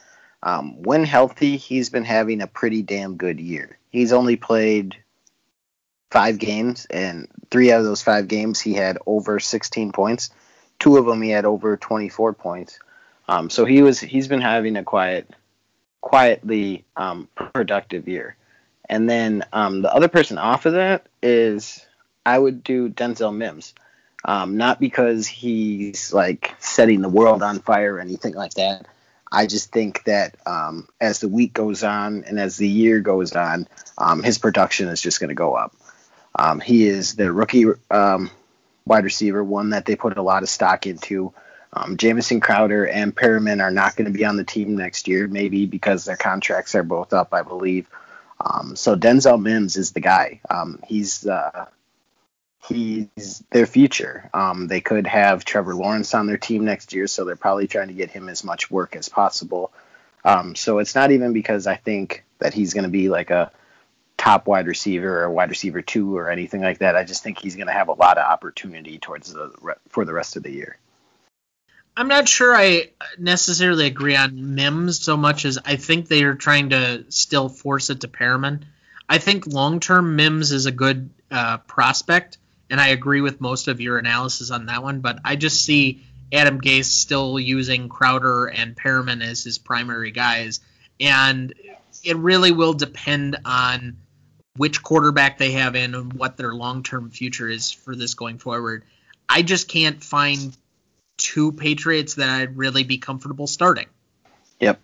Um, when healthy, he's been having a pretty damn good year. He's only played five games, and three out of those five games he had over 16 points. Two of them he had over 24 points. Um, so he was he's been having a quiet, quietly um, productive year. And then um, the other person off of that is I would do Denzel Mims. Um, not because he's like setting the world on fire or anything like that, I just think that um, as the week goes on and as the year goes on, um, his production is just going to go up. Um, he is the rookie um, wide receiver, one that they put a lot of stock into. Um, Jamison Crowder and Perriman are not going to be on the team next year, maybe because their contracts are both up, I believe. Um, so Denzel Mims is the guy. he's uh, he's their future. Um, they could have Trevor Lawrence on their team next year, so they're probably trying to get him as much work as possible. Um, so it's not even because I think that he's going to be like a top wide receiver or wide receiver two or anything like that. I just think he's going to have a lot of opportunity towards the for the rest of the year. I'm not sure I necessarily agree on Mims so much as I think they are trying to still force it to Perriman. I think long term Mims is a good uh, prospect and I agree with most of your analysis on that one. But I just see Adam Gase still using Crowder and Perriman as his primary guys, and it really will depend on which quarterback they have in and what their long-term future is for this going forward. I just can't find two Patriots that I'd really be comfortable starting. Yep.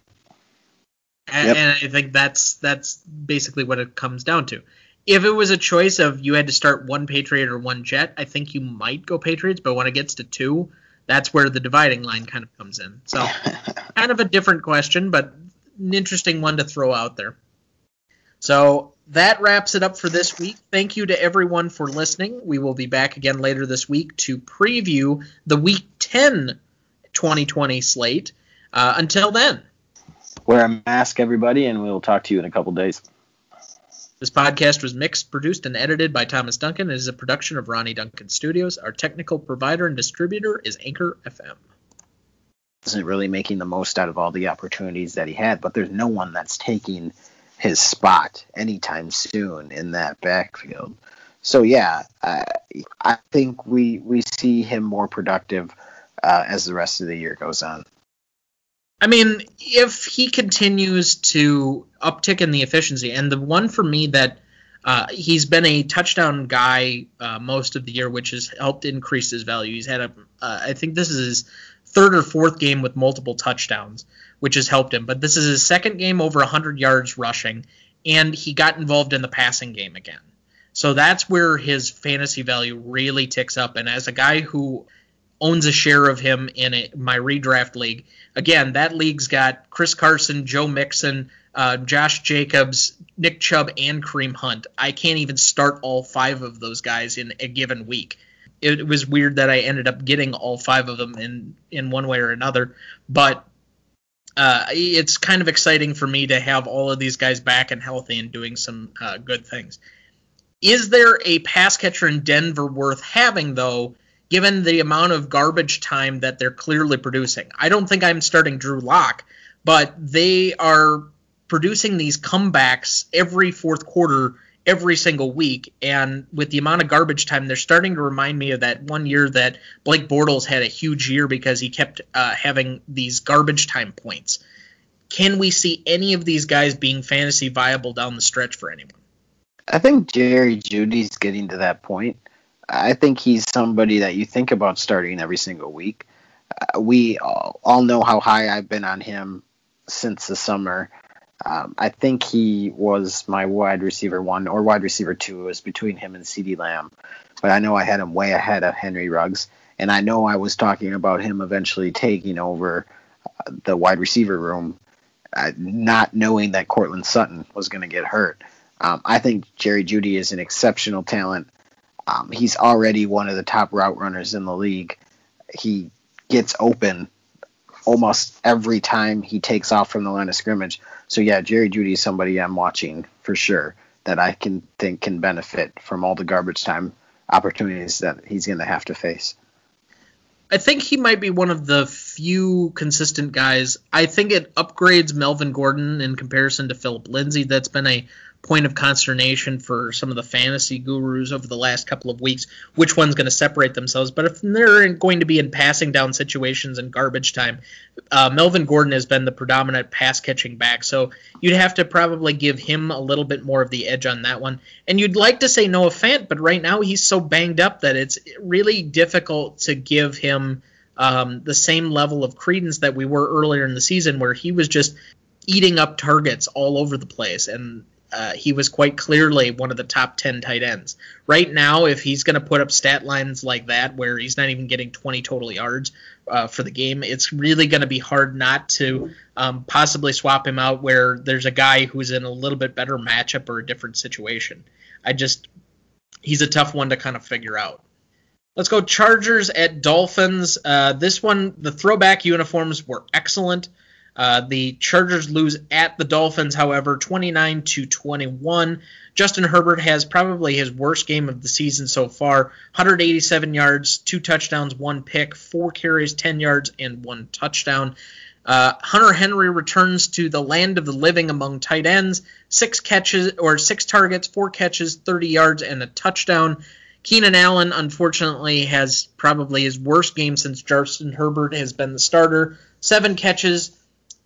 And, yep. and I think that's that's basically what it comes down to if it was a choice of you had to start one Patriot or one Jet, I think you might go Patriots. But when it gets to two, that's where the dividing line kind of comes in. So, kind of a different question, but an interesting one to throw out there. So that wraps it up for this week. Thank you to everyone for listening. We will be back again later this week to preview the Week 10 2020 slate. Uh, until then, Wear a mask, everybody, and we'll talk to you in a couple days. This podcast was mixed, produced, and edited by Thomas Duncan. It is a production of Ronnie Duncan Studios. Our technical provider and distributor is Anchor FM. Isn't really making the most out of all the opportunities that he had, but there's no one that's taking his spot anytime soon in that backfield. So yeah, I, I think we we see him more productive uh, as the rest of the year goes on. I mean, if he continues to uptick in the efficiency, and the one for me that uh, he's been a touchdown guy uh, most of the year, which has helped increase his value. He's had a, uh, I think this is his third or fourth game with multiple touchdowns, which has helped him. But this is his second game over 100 yards rushing, and he got involved in the passing game again. So that's where his fantasy value really ticks up. And as a guy who owns a share of him in a, my redraft league. Again, that league's got Chris Carson, Joe Mixon, uh, Josh Jacobs, Nick Chubb, and Kareem Hunt. I can't even start all five of those guys in a given week. It, was weird that I ended up getting all five of them in in one way or another, but uh, it's kind of exciting for me to have all of these guys back and healthy and doing some uh, good things. Is there a pass catcher in Denver worth having though? Given the amount of garbage time that they're clearly producing. I don't think I'm starting Drew Lock, but they are producing these comebacks every fourth quarter every single week and with the amount of garbage time they're starting to remind me of that one year that Blake Bortles had a huge year because he kept uh, having these garbage time points. Can we see any of these guys being fantasy viable down the stretch for anyone? I think Jerry Jeudy's getting to that point. I think he's somebody that you think about starting every single week. Uh, we all, all, know how high I've been on him since the summer. Um, I think he was my wide receiver one or wide receiver two. It was between him and CeeDee Lamb, but I know I had him way ahead of Henry Ruggs, and I know I was talking about him eventually taking over uh, the wide receiver room, uh, not knowing that Courtland Sutton was going to get hurt. Um, I think Jerry Jeudy is an exceptional talent. Um, he's already one of the top route runners in the league. He gets open almost every time he takes off from the line of scrimmage. So yeah, Jerry Jeudy is somebody I'm watching for sure that I can think can benefit from all the garbage time opportunities that he's going to have to face. I think he might be one of the few consistent guys. I think it upgrades Melvin Gordon in comparison to Philip Lindsay. That's been a point of consternation for some of the fantasy gurus over the last couple of weeks which one's going to separate themselves. But if they're going to be in passing down situations and garbage time uh, melvin gordon has been the predominant pass catching back. So you'd have to probably give him a little bit more of the edge on that one. And you'd like to say noah fant but right now he's so banged up that it's really difficult to give him um, the same level of credence that we were earlier in the season where he was just eating up targets all over the place. And uh, he was quite clearly one of the top 10 tight ends. Right now, if he's going to put up stat lines like that, where he's not even getting 20 total yards uh, for the game, it's really going to be hard not to um, possibly swap him out where there's a guy who's in a little bit better matchup or a different situation. I just, he's a tough one to kind of figure out. Let's go Chargers at Dolphins. Uh, this one, the throwback uniforms were excellent. Uh, the Chargers lose at the Dolphins, however, 29 to 21. Justin Herbert has probably his worst game of the season so far 187 yards, two touchdowns, one pick, four carries, 10 yards, and one touchdown. Uh, Hunter Henry returns to the land of the living among tight ends, six catches or six targets, four catches, 30 yards, and a touchdown. Keenan Allen, unfortunately, has probably his worst game since Justin Herbert has been the starter. Seven catches,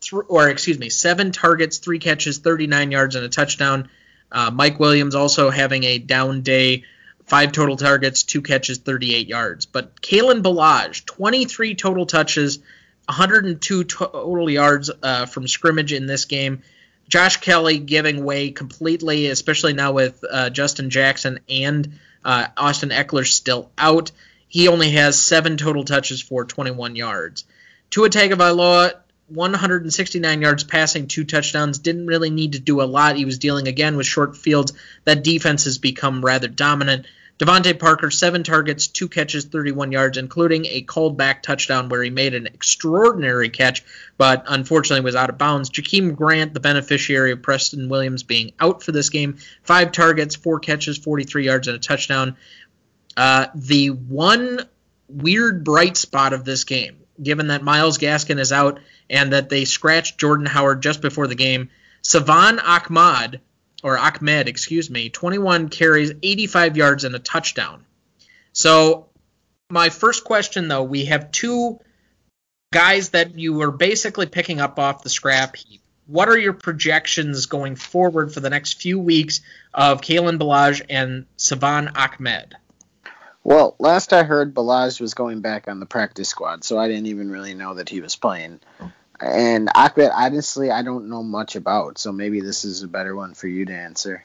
th- or excuse me, seven targets, three catches, 39 yards, and a touchdown. Uh, Mike Williams also having a down day, five total targets, two catches, 38 yards. But Kalen Ballage, 23 total touches, 102 total yards uh, from scrimmage in this game. Josh Kelley giving way completely, especially now with uh, Justin Jackson and uh, Austin Ekeler still out. He only has seven total touches for 21 yards. Tua Tagovailoa 169 yards passing, two touchdowns. Didn't really need to do a lot. He was dealing again with short fields. That defense has become rather dominant. DeVante Parker, seven targets, two catches, 31 yards, including a called back touchdown where he made an extraordinary catch, but unfortunately was out of bounds. Jakeem Grant, the beneficiary of Preston Williams being out for this game, five targets, four catches, 43 yards, and a touchdown. Uh, the one weird bright spot of this game, given that Myles Gaskin is out and that they scratched Jordan Howard just before the game, Salvon Ahmad or Ahmed, excuse me, 21 carries, 85 yards, and a touchdown. So, my first question though, we have two guys that you were basically picking up off the scrap heap. What are your projections going forward for the next few weeks of Kalen Ballage and Salvon Ahmed? Well, last I heard, Ballage was going back on the practice squad, so I didn't even really know that he was playing. And Ahmed, honestly, I don't know much about, so maybe this is a better one for you to answer.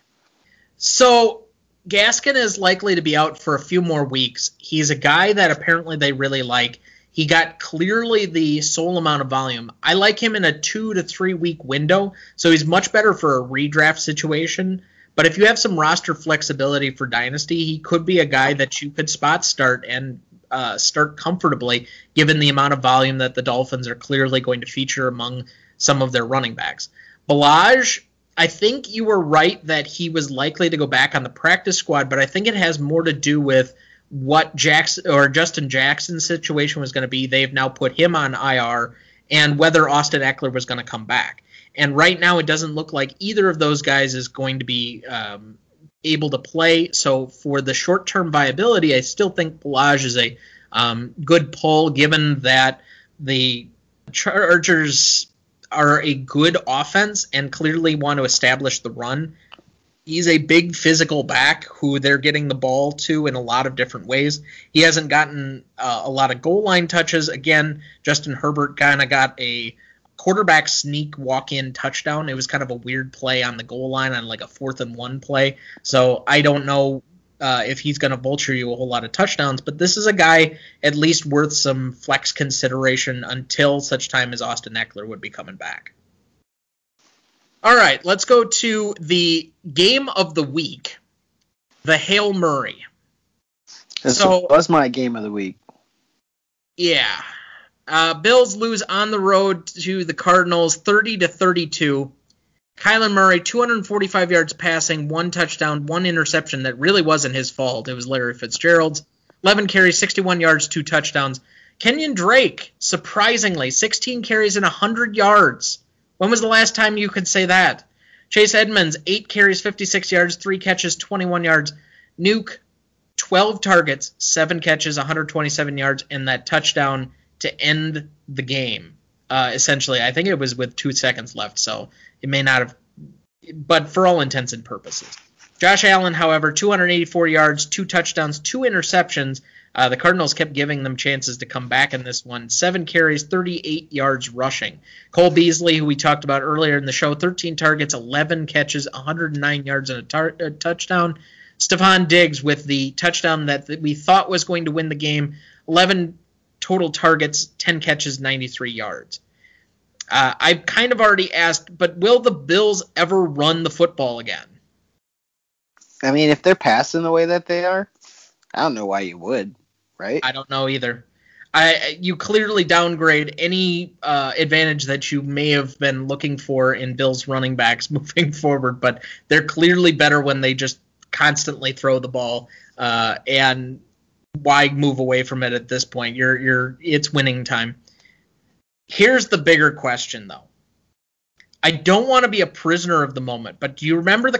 So Gaskin is likely to be out for a few more weeks. He's a guy that apparently they really like. He got clearly the sole amount of volume. I like him in a two to three week window, so he's much better for a redraft situation. But if you have some roster flexibility for Dynasty, he could be a guy that you could spot start and uh, start comfortably, given the amount of volume that the Dolphins are clearly going to feature among some of their running backs. Ballage, I think you were right that he was likely to go back on the practice squad, but I think it has more to do with what Jackson or Justin Jackson's situation was going to be. They've now put him on IR, and whether Austin Ekeler was going to come back. And right now, it doesn't look like either of those guys is going to be um, able to play. So for the short term viability, I still think Ballage is a um, good pull, given that the Chargers are a good offense and clearly want to establish the run. He's a big physical back who they're getting the ball to in a lot of different ways. He hasn't gotten uh, a lot of goal line touches. Again, Justin Herbert kind of got a quarterback sneak walk in touchdown. It was kind of a weird play on the goal line on like a fourth and one play. So I don't know uh, if he's going to vulture you a whole lot of touchdowns, but this is a guy at least worth some flex consideration until such time as Austin Ekeler would be coming back. All right, let's go to the game of the week, the Hail Murray. This so, was my game of the week. Yeah, uh, Bills lose on the road to the Cardinals, 30 to 32. Kyler Murray, 245 yards passing, one touchdown, one interception that really wasn't his fault. It was Larry Fitzgerald's. 11 carries, 61 yards, two touchdowns. Kenyan Drake, surprisingly, 16 carries and 100 yards. When was the last time you could say that? Chase Edmonds, 8 carries, 56 yards, 3 catches, 21 yards. Nuke, 12 targets, 7 catches, 127 yards, and that touchdown to end the game. Uh, essentially, I think it was with two seconds left, so it may not have. But for all intents and purposes, Josh Allen, however, 284 yards, two touchdowns, two interceptions. Uh, the Cardinals kept giving them chances to come back in this one. Seven carries, 38 yards rushing. Cole Beasley, who we talked about earlier in the show, 13 targets, 11 catches, 109 yards, and a, tar- a touchdown. Stefon Diggs with the touchdown that we thought was going to win the game. 11 total targets, 10 catches, 93 yards. Uh, I've kind of already asked, but will the Bills ever run the football again? I mean, if they're passing the way that they are, I don't know why you would, right? I don't know either. I you clearly downgrade any uh, advantage that you may have been looking for in Bills running backs moving forward, but they're clearly better when they just constantly throw the ball. Uh, and why move away from it at this point? You're you're it's winning time. Here's the bigger question though. I don't want to be a prisoner of the moment, but do you remember the